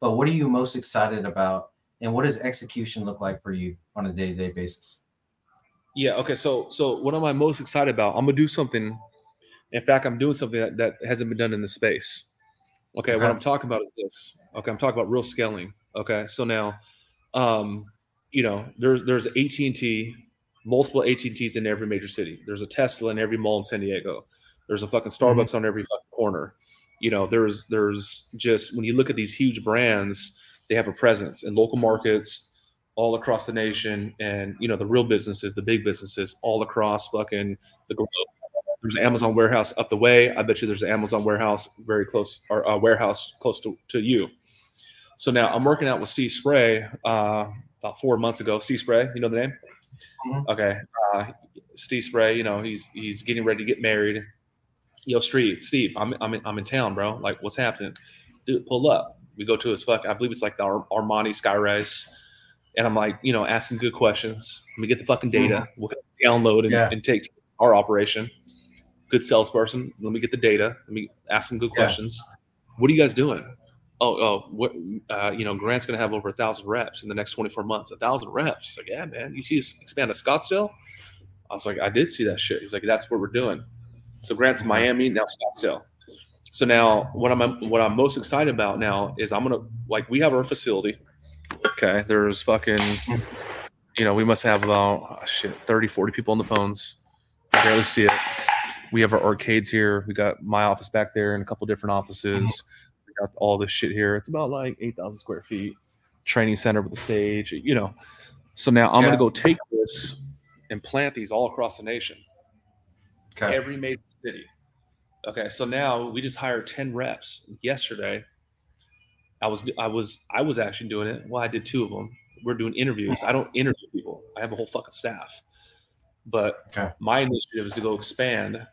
But what are you most excited about, and what does execution look like for you on a day to day basis? Yeah. Okay. So, so what am I most excited about? I'm gonna do something. In fact, I'm doing something that, that hasn't been done in the space. Okay, Okay. What I'm talking about is this. Okay. I'm talking about real scaling. Okay. So now, um, you know, there's there's AT and T, multiple AT and T's in every major city. There's a Tesla in every mall in San Diego. There's a fucking Starbucks on every fucking corner. You know, there's there's just when you look at these huge brands, they have a presence in local markets all across the nation and you know the real businesses the big businesses all across fucking the globe there's an amazon warehouse up the way i bet you there's an amazon warehouse very close or a warehouse close to, to you So now I'm working out with Steve Spray uh, about four months ago. Steve Spray, you know the name? Mhm. Okay. Uh, Steve Spray, you know, he's he's getting ready to get married. Yo, Steve, Steve, I'm I'm in, I'm in town, bro. Like, what's happening? Dude, pull up. We go to his fuck. I believe it's like the Ar- Armani Skyrise, and I'm like, you know, asking good questions. Let me get the fucking data. We'll download and, Yeah. and take our operation. Good salesperson. Let me get the data. Let me ask some good Yeah. questions. What are you guys doing? Oh, oh, what? Uh, you know, Grant's gonna have over a thousand reps in the next 24 months. A thousand reps. He's like, yeah, man. You see us expand to Scottsdale? I was like, I did see that shit. He's like, that's what we're doing. So Grant's Miami, now Scottsdale. So now what I'm what I'm most excited about now is I'm gonna like we have our facility. Okay, there's fucking you know, we must have about oh, shit, 30, 40 people on the phones. Barely see it. We have our arcades here. We got my office back there and a couple different offices. We got all this shit here. It's about like 8,000 square feet. Training center with a stage, you know. So now I'm Yeah. going to go take this and plant these all across the nation Okay. every major city. Okay, so now we just hired ten reps yesterday. I was I was I was actually doing it. Well, I did two of them. We're doing interviews. I don't interview people. I have a whole fucking staff. But Okay. my initiative is to go expand.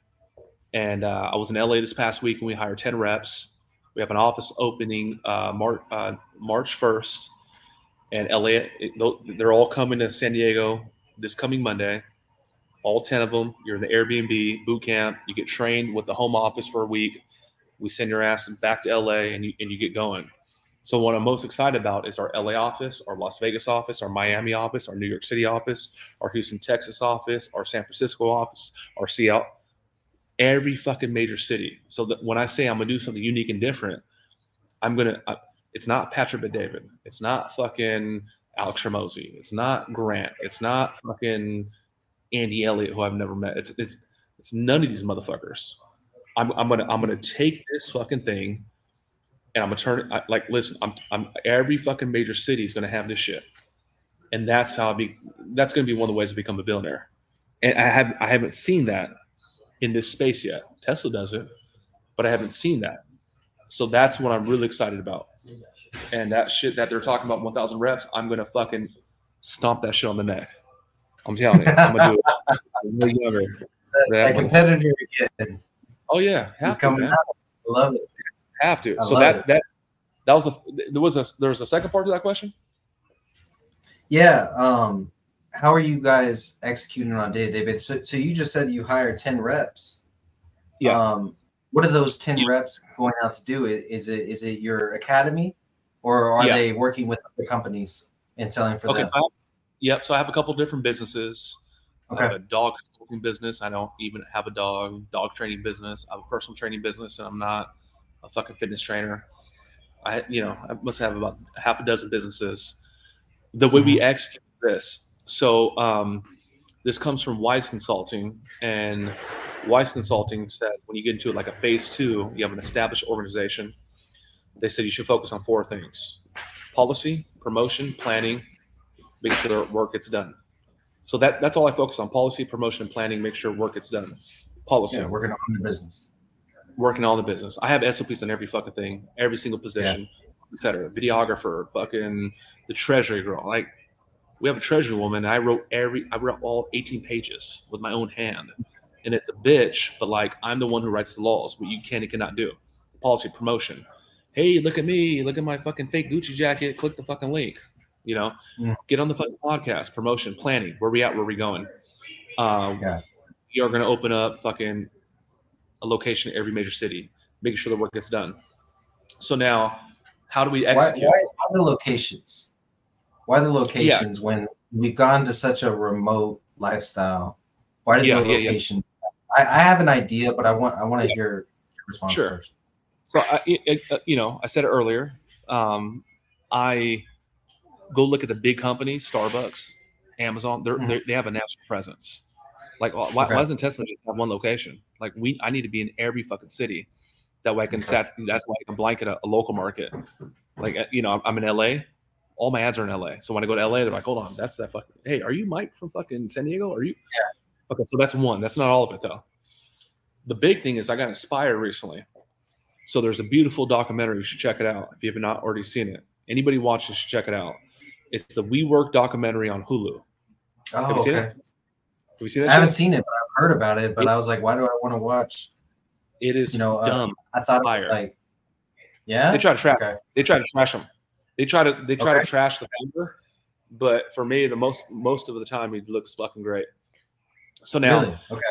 And uh, I was in LA this past week, and we hired ten reps. We have an office opening uh, March uh, March first, and LA. it- They're all coming to San Diego this coming Monday all 10 of them. You're in the Airbnb boot camp. You get trained with the home office for a week. We send your ass back to LA and you, and you get going. So, what I'm most excited about is our LA office, our Las Vegas office, our Miami office, our New York City office, our Houston, Texas office, our San Francisco office, our Seattle, every fucking major city. So, that when I say I'm going to do something unique and different, I'm going to, it's not Patrick David. It's not fucking Alex Hormozi. It's not Grant. It's not fucking Andy Elliott, who I've never met. It's it's it's none of these motherfuckers. I'm I'm gonna I'm gonna take this fucking thing, and I'm gonna turn it like listen. I'm I'm every fucking major city is gonna have this shit, and that's how I be. That's gonna be one of the ways to become a billionaire. And I have I haven't seen that in this space yet. Tesla does it, but I haven't seen that. So that's what I'm really excited about. And that shit that they're talking about 1,000 reps, I'm gonna fucking stomp that shit on the neck. I'm telling you, I'm gonna do it. I'm way younger. That, that that competitor again. Oh yeah, He's have to, coming man. out. I love it. Have to. I So that it. that that was a there was a there was a second part to that question. Yeah. Um, how are you guys executing on a day to day basis? So, so you just said you hire 10 reps. Yeah. Um, what are those 10 Yeah. reps going out to do? Is it is it your academy or are Yeah. they working with other companies and selling for Okay. them? So I have, yep. So I have a couple different businesses. I have Okay. a dog consulting business. I don't even have a dog dog training business. I have a personal training business, and I'm not a fucking fitness trainer. I you know I must have about half a dozen businesses. The way Mm-hmm. we execute this, so um, this comes from Wise Consulting, and Wise Consulting says when you get into like a phase two, you have an established organization. They said you should focus on four things: policy, promotion, planning, making sure work gets done. So that that's all I focus on: policy, promotion, and planning. Make sure work gets done. Policy, Yeah, working on the business. working on the business. I have SOPs on every fucking thing, every single position, etc. Videographer, fucking the treasury girl. Like we have a treasury woman. And I wrote every, I wrote all 18 pages with my own hand, and it's a bitch. But like I'm the one who writes the laws. What you can and cannot do. Policy, promotion. Hey, look at me. Look at my fucking fake Gucci jacket. Click the fucking link. You know, Mm. get on the fucking podcast. Promotion, planning. Where we at? Where we going? Um, Yeah. we are going to open up fucking a location in every major city, making sure the work gets done. So now, how do we execute? why, why the locations? Why the locations when we've gone to such a remote lifestyle? Why did Yeah, the yeah, yeah. location? I, I have an idea, but I want I want to hear your response Sure. first. So, I, it, you know, I said it earlier. Um, I go look at the big companies, Starbucks, Amazon. They're, Mhm. they they have a national presence. Like, why, why doesn't Tesla just have one location? Like, we, I need to be in every fucking city. That way, I can Okay. set. That's why I can blanket a, a local market. Like, uh, you know, I'm, I'm in LA. All my ads are in LA. So when I go to LA, they're like, "Hold on, that's that fucking. Hey, are you Mike from fucking San Diego? Are you? Yeah. Okay, so that's one. That's not all of it though. The big thing is I got inspired recently. So there's a beautiful documentary. You should check it out if you have not already seen it. Anybody watches should check it out. It's the WeWork documentary on Hulu. Oh, you seen okay. it? Have you seen that? I haven't seen it, but I've heard about it. But It- I was like, why do I want to watch? It is you know, uh, dumb. I thought it was like, yeah. They try to trash. Okay. They try to trash him. They try to they try Okay. to trash the founder, but for me, the most most of the time, he looks fucking great. So now, Really? Okay.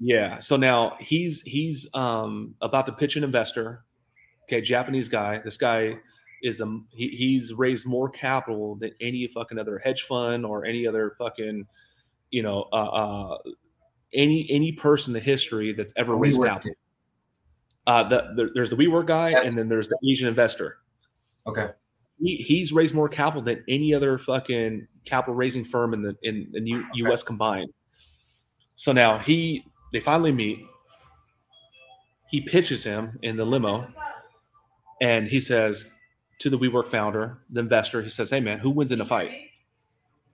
yeah. So now he's he's um about to pitch an investor. Okay, Japanese guy. This guy is um he, he's raised more capital than any fucking other hedge fund or any other fucking you know uh, uh any any person in the history that's ever raised WeWork capital. Uh, the, the, there's the WeWork guy, Yeah. and then there's the Asian investor. Okay. He, he's raised more capital than any other fucking capital raising firm in the in the U, U.S. combined. So now he they finally meet. He pitches him in the limo, and he says to the WeWork founder, the investor, he says, "Hey man, who wins in a fight?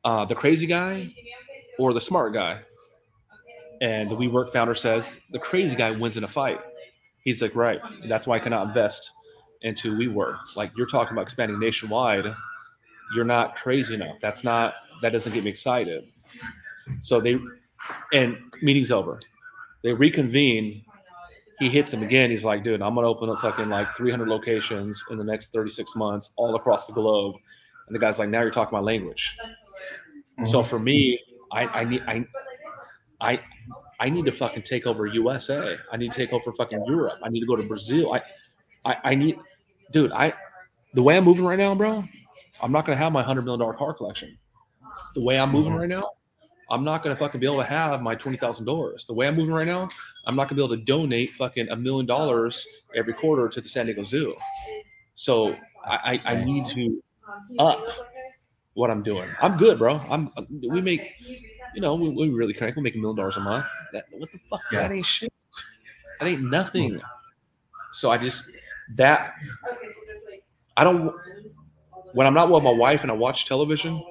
Uh, the crazy guy or the smart guy?" And the WeWork founder says, "The crazy guy wins in a fight." He's like, "Right. That's why I cannot invest into WeWork. Like you're talking about expanding nationwide. You're not crazy enough. That's not. That doesn't get me excited." So they, and meeting's over. They reconvene. He hits him again. He's like, dude, I'm gonna open up fucking like 300 locations in the next 36 months, all across the globe. And the guy's like, now you're talking my language. So for me, I, I need I I I need to fucking take over USA. I need to take over fucking Europe. I need to go to Brazil. I I, I need dude, I the way I'm moving right now, bro, I'm not gonna have my hundred million dollar car collection. The way I'm moving Mhm. right now, I'm not gonna fucking be able to have my twenty thousand dollars. The way I'm moving right now, I'm not gonna be able to donate fucking a million dollars every quarter to the San Diego Zoo. So I, I, I need to up what I'm doing. I'm good, bro. I'm we make you know, we, we really crank. We make a million dollars a month. That what the fuck? Yeah. That ain't shit. That ain't nothing. So I just that I don't when I'm not with my wife and I watch television,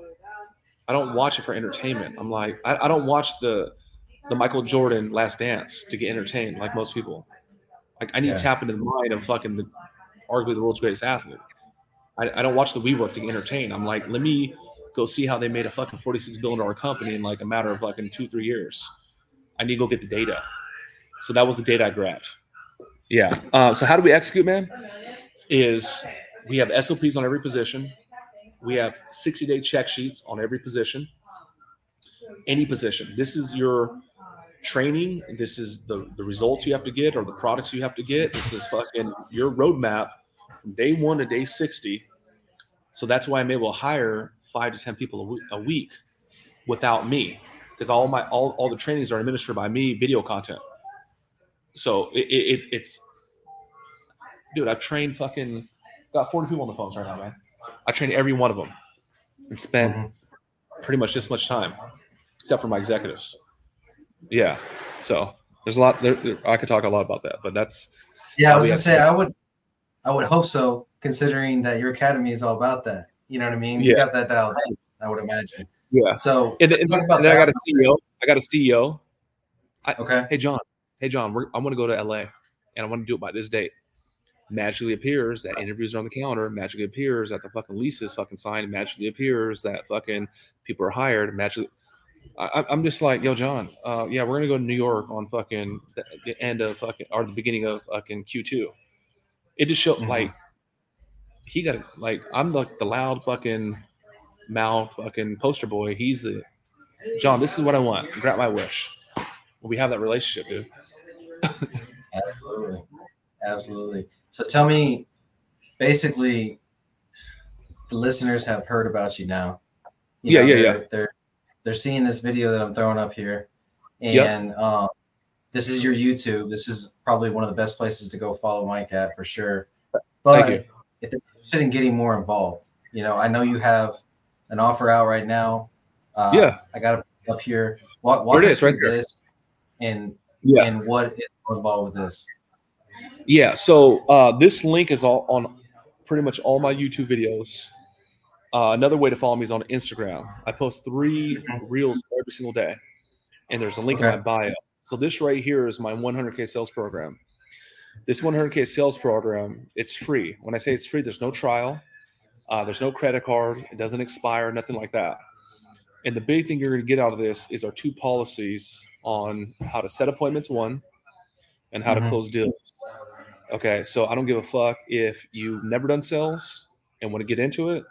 I don't watch it for entertainment. I'm like, I, I don't watch the the Michael Jordan Last Dance to get entertained like most people. Like I need Yeah. to tap into the mind of fucking the arguably the world's greatest athlete. I, I don't watch the WeWork to get entertained. I'm like, let me go see how they made a fucking 46 billion dollar company in like a matter of fucking two three years. I need to go get the data. So that was the data I grabbed. Yeah. Uh, so how do we execute, man? Is we have SOPs on every position. We have 60 day check sheets on every position. Any position. This is your training. This is the, the results you have to get or the products you have to get. This is fucking your roadmap from day one to day 60. So that's why I'm able to hire five to 10 people a week, a week without me because all my all, all the trainings are administered by me, video content. So it, it, it's dude, I've trained fucking got 40 people on the phones right now, man. I trained every one of them and spent Mhm. pretty much this much time, except for my executives. Yeah. So there's a lot there, there- I could talk a lot about that, but that's Yeah, I was gonna say I would, I would hope so, considering that your academy is all about that. You know what I mean? You Yeah. got that dialed in. I would imagine. yeah. So And, and, and then I got a CEO. I got a CEO. Okay. Hey John. Hey John, we're, I want to go to LA and I want to do it by this date. Magically appears that interviews are on the calendar. Magically appears that the fucking lease is fucking signed. Magically appears that fucking people are hired. Magically, I, I'm just like, yo, John. Uh, yeah, we're gonna go to New York on fucking the, end of fucking or the beginning of fucking Q2. It just showed Mhm. like he got like I'm like the loud fucking mouth fucking poster boy. He's the John. This is what I want. Grant my wish. We have that relationship, dude. Absolutely. Absolutely. So tell me, basically, the listeners have heard about you now. Yeah, yeah, they're, yeah. They're they're seeing this video that I'm throwing up here, Yep. and um, this is your YouTube. This is probably one of the best places to go follow Mike at for sure. But you. if they're interested in getting more involved, you know, I know you have an offer out right now. Uh, Yeah. I got it up here. Walk, walk us is, right through this, and Yeah. and what is involved with this. Yeah. So uh, this link is all on pretty much all my YouTube videos. Uh, another way to follow me is on Instagram. I post three reels every single day, and there's a link in my bio. So this right here is my 100k sales program. This 100k sales program, it's free. When I say it's free, there's no trial. Uh, there's no credit card. It doesn't expire. Nothing like that. And the big thing you're going to get out of this is our two policies on how to set appointments, one, and how Mhm. to close deals. Okay, so I don't give a fuck if you've never done sales and want to get into it.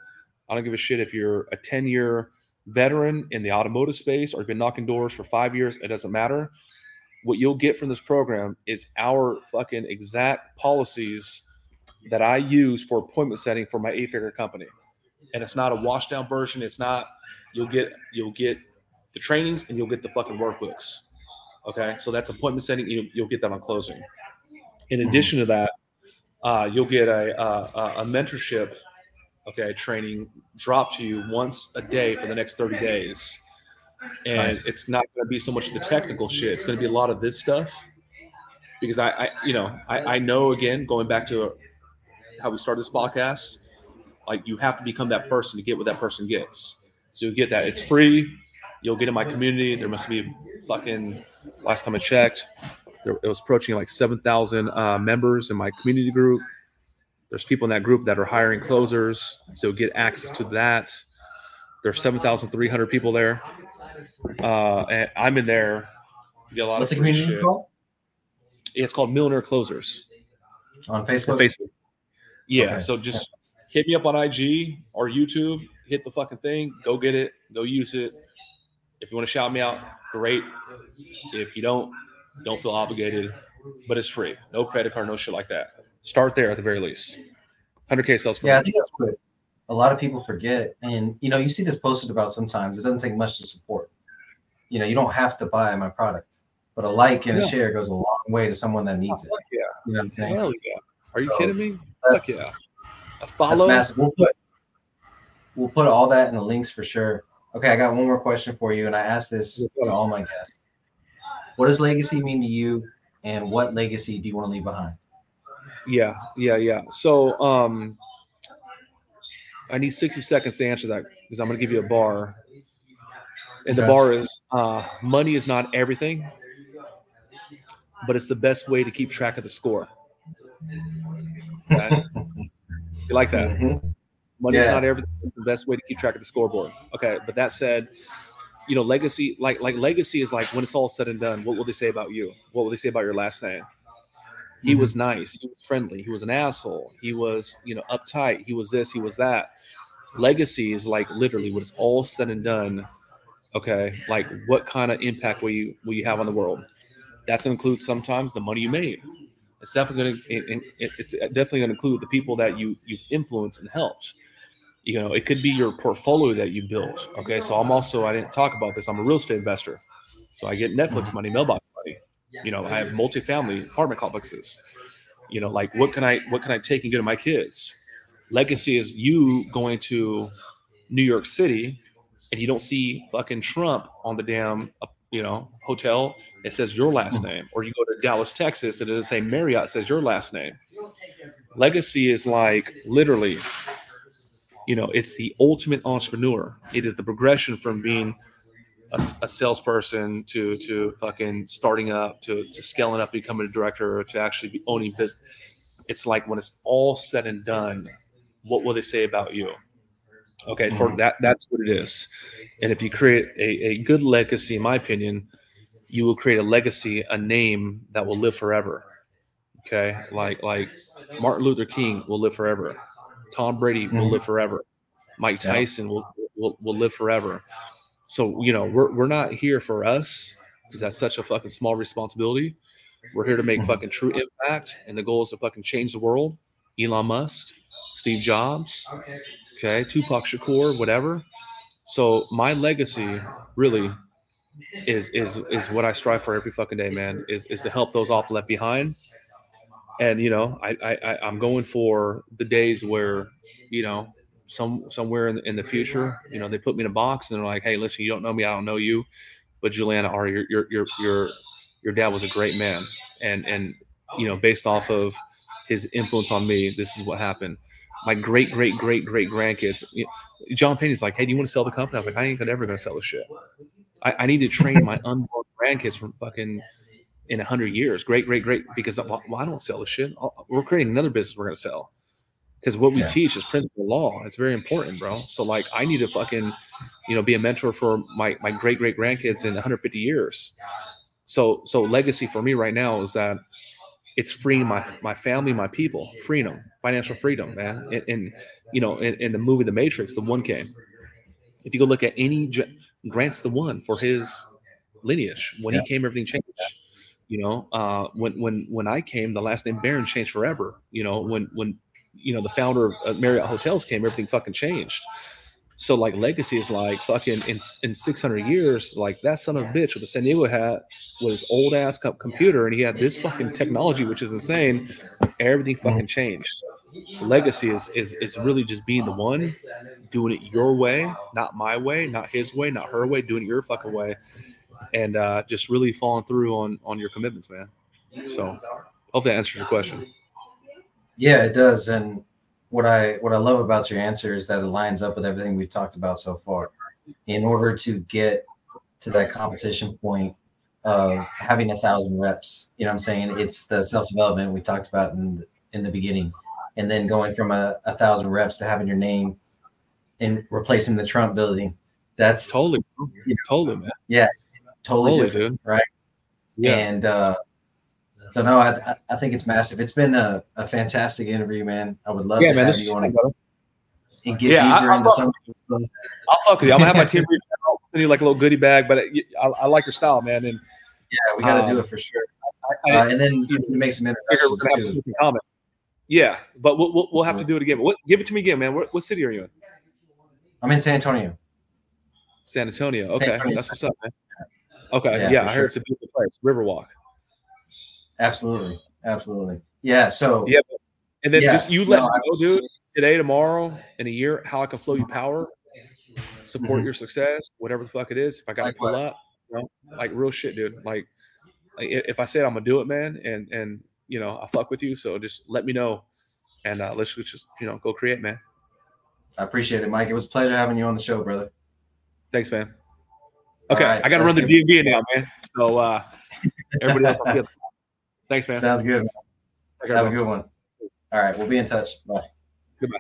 I don't give a shit if you're a 10 year veteran in the automotive space or you've been knocking doors for five years. It doesn't matter. What you'll get from this program is our fucking exact policies that I use for appointment setting for my eight figure company. And it's not a washed down version. It's not, you'll get, you'll get the trainings and you'll get the fucking workbooks. Okay. So that's appointment setting. You, you'll get that on closing. In addition to that, uh, you'll get a, a, a mentorship, okay, training dropped to you once a day for the next 30 days. And Nice. it's not going to be so much the technical shit. It's going to be a lot of this stuff because I, I you know, I, I know again, going back to how we started this podcast, like you have to become that person to get what that person gets. So you get that. It's free. You'll get in my community. There must be fucking last time I checked, there, it was approaching like 7,000 uh, members in my community group. There's people in that group that are hiring closers. So get access to that. There's 7,300 people there. Uh, and I'm in there. You get a lot What's the of free community shit. called It's called Millionaire Closers on on Facebook? Facebook. Yeah. Okay. So just hit me up on IG or YouTube. Hit the fucking thing. Go get it. Go use it. If you want to shout me out, great. If you don't, don't feel obligated. But it's free. No credit card, no shit like that. Start there at the very least. 100k sales. For Yeah, I think that's what a lot of people forget. And you know, you see this posted about sometimes. It doesn't take much to support. You know, you don't have to buy my product, but a like and a share goes a long way to someone that needs it. Yeah. You know what I'm saying? Hell yeah. Are you So, kidding me? Fuck yeah. A That's follow. massive. We'll put we'll put all that in the links for sure. Okay, I got one more question for you, and I ask this to all my guests. What does legacy mean to you, and what legacy do you want to leave behind? Yeah, yeah, yeah. So um I need 60 seconds to answer that because I'm gonna give you a bar. And the bar is uh money is not everything, but it's the best way to keep track of the score. Okay? you like that? Mhm. Money is Yeah. not everything. It's the best way to keep track of the scoreboard. Okay, but that said, you know, legacy, like like legacy is like when it's all said and done. What will they say about you? What will they say about your last name? He Mhm. was nice. He was friendly. He was an asshole. He was, you know, uptight. He was this. He was that. Legacy is like literally when it's all said and done. Okay, like what kind of impact will you will you have on the world? That's include sometimes the money you made. It's definitely going to it, it's definitely going to include the people that you you've influenced and helped. You know, it could be your portfolio that you built. Okay, so I'm also I didn't talk about this. I'm a real estate investor, so I get Netflix mm-hmm. money, mailbox money. You know, I have multifamily apartment complexes. You know, like what can I what can I take and give to my kids? Legacy is you going to New York City and you don't see fucking Trump on the damn you know hotel. It says your last mm. name, or you go to Dallas, Texas, and it doesn't say Marriott. Says your last name. Legacy is like literally, you know, it's the ultimate entrepreneur. It is the progression from being a, a salesperson to to fucking starting up to to scaling up, becoming a director, to actually be owning business. It's like when it's all said and done, what will they say about you? Okay, for mm-hmm. that, that's what it is. And if you create a, a good legacy, in my opinion, you will create a legacy, a name that will live forever. Okay, like like Martin Luther King will live forever. Tom Brady will Mhm. live forever. Mike Yeah. Tyson will, will will live forever. So you know we're we're not here for us because that's such a fucking small responsibility. We're here to make Mhm. fucking true impact, and the goal is to fucking change the world. Elon Musk, Steve Jobs, okay, Tupac Shakur, whatever. So my legacy really is is is what I strive for every fucking day, man. Is is to help those off left behind. And you know, I I I'm going for the days where, you know, some somewhere in the, in the future, you know, they put me in a box and they're like, hey, listen, you don't know me, I don't know you, but Juliana, are your your your your your dad was a great man, and and you know, based off of his influence on me, this is what happened. My great great great great grandkids, you know, John like, hey, do you want to sell the company? I was like, I ain't ever gonna sell this shit. I, I need to train my unborn grandkids from fucking in a hundred years. Great, great, great. Because well, I don't sell this shit. We're creating another business we're gonna sell. because what we Yeah. teach is principle law. It's very important, bro. So like, I need to fucking, you know, be a mentor for my my great great grandkids in 150 years. So so legacy for me right now is that it's freeing my my family, my people, freedom, financial freedom, man. And, and you know, in, in the movie The Matrix, the one came. If you go look at any Grant's the one for his lineage. When Yeah. he came, everything changed. You know, uh, when when when I came, the last name Barron changed forever. You know, when when you know the founder of uh, Marriott Hotels came, everything fucking changed. So like legacy is like fucking in in 600 years, like that son of a bitch with the San Diego hat with his old ass co- computer, and he had this fucking technology, which is insane. Everything fucking changed. So legacy is is is really just being the one, doing it your way, not my way, not his way, not her way, doing it your fucking way, and uh, just really following through on on your commitments, man. So hopefully that answers your question. Yeah, it does. And what I what I love about your answer is that it lines up with everything we've talked about so far. In order to get to that competition point of having a thousand reps, you know what I'm saying? It's the self-development we talked about in the, in the beginning. And then going from a, a thousand reps to having your name and replacing the Trump building. That's Totally, bro. totally, man. Totally, different. dude. right? Yeah, And uh, so no, I, I- think it's massive. It's been a, a fantastic interview, man. I would love yeah, to man. have you on brother. and get Yeah, deeper I into some stuff. I'll fuck with you. I'm gonna have my team reach out, I'll send you like a little goodie bag, but it, I, I like your style, man. And Yeah, we got to Um, do it for sure. I, Uh, and then you make some introductions too. common. Yeah, but we'll, we'll, we'll have to do it again. What, give it to me again, man. What, what city are you in? I'm in San Antonio. San Antonio. Okay, Antonio. that's what's up, man. Okay, Yeah, yeah, I sure. heard it's a beautiful place, Riverwalk. Absolutely, absolutely. Yeah. So Yeah, and then Yeah, just you let no, me know, dude, today, tomorrow, in a year, how I can flow you power, support Mhm. your success, whatever the fuck it is. If I gotta pull up, you know, like real shit, dude. Like, like if I said I'm gonna do it, man, and and you know I fuck with you, so just let me know, and uh, let's just you know go create, man. I appreciate it, Mike. It was a pleasure having you on the show, brother. Thanks, man. Okay, right, I gotta run the D&D now, man. So uh, everybody else, I'll get. Thanks, man. Sounds good. Have a good one. All right, we'll be in touch. Bye. Goodbye.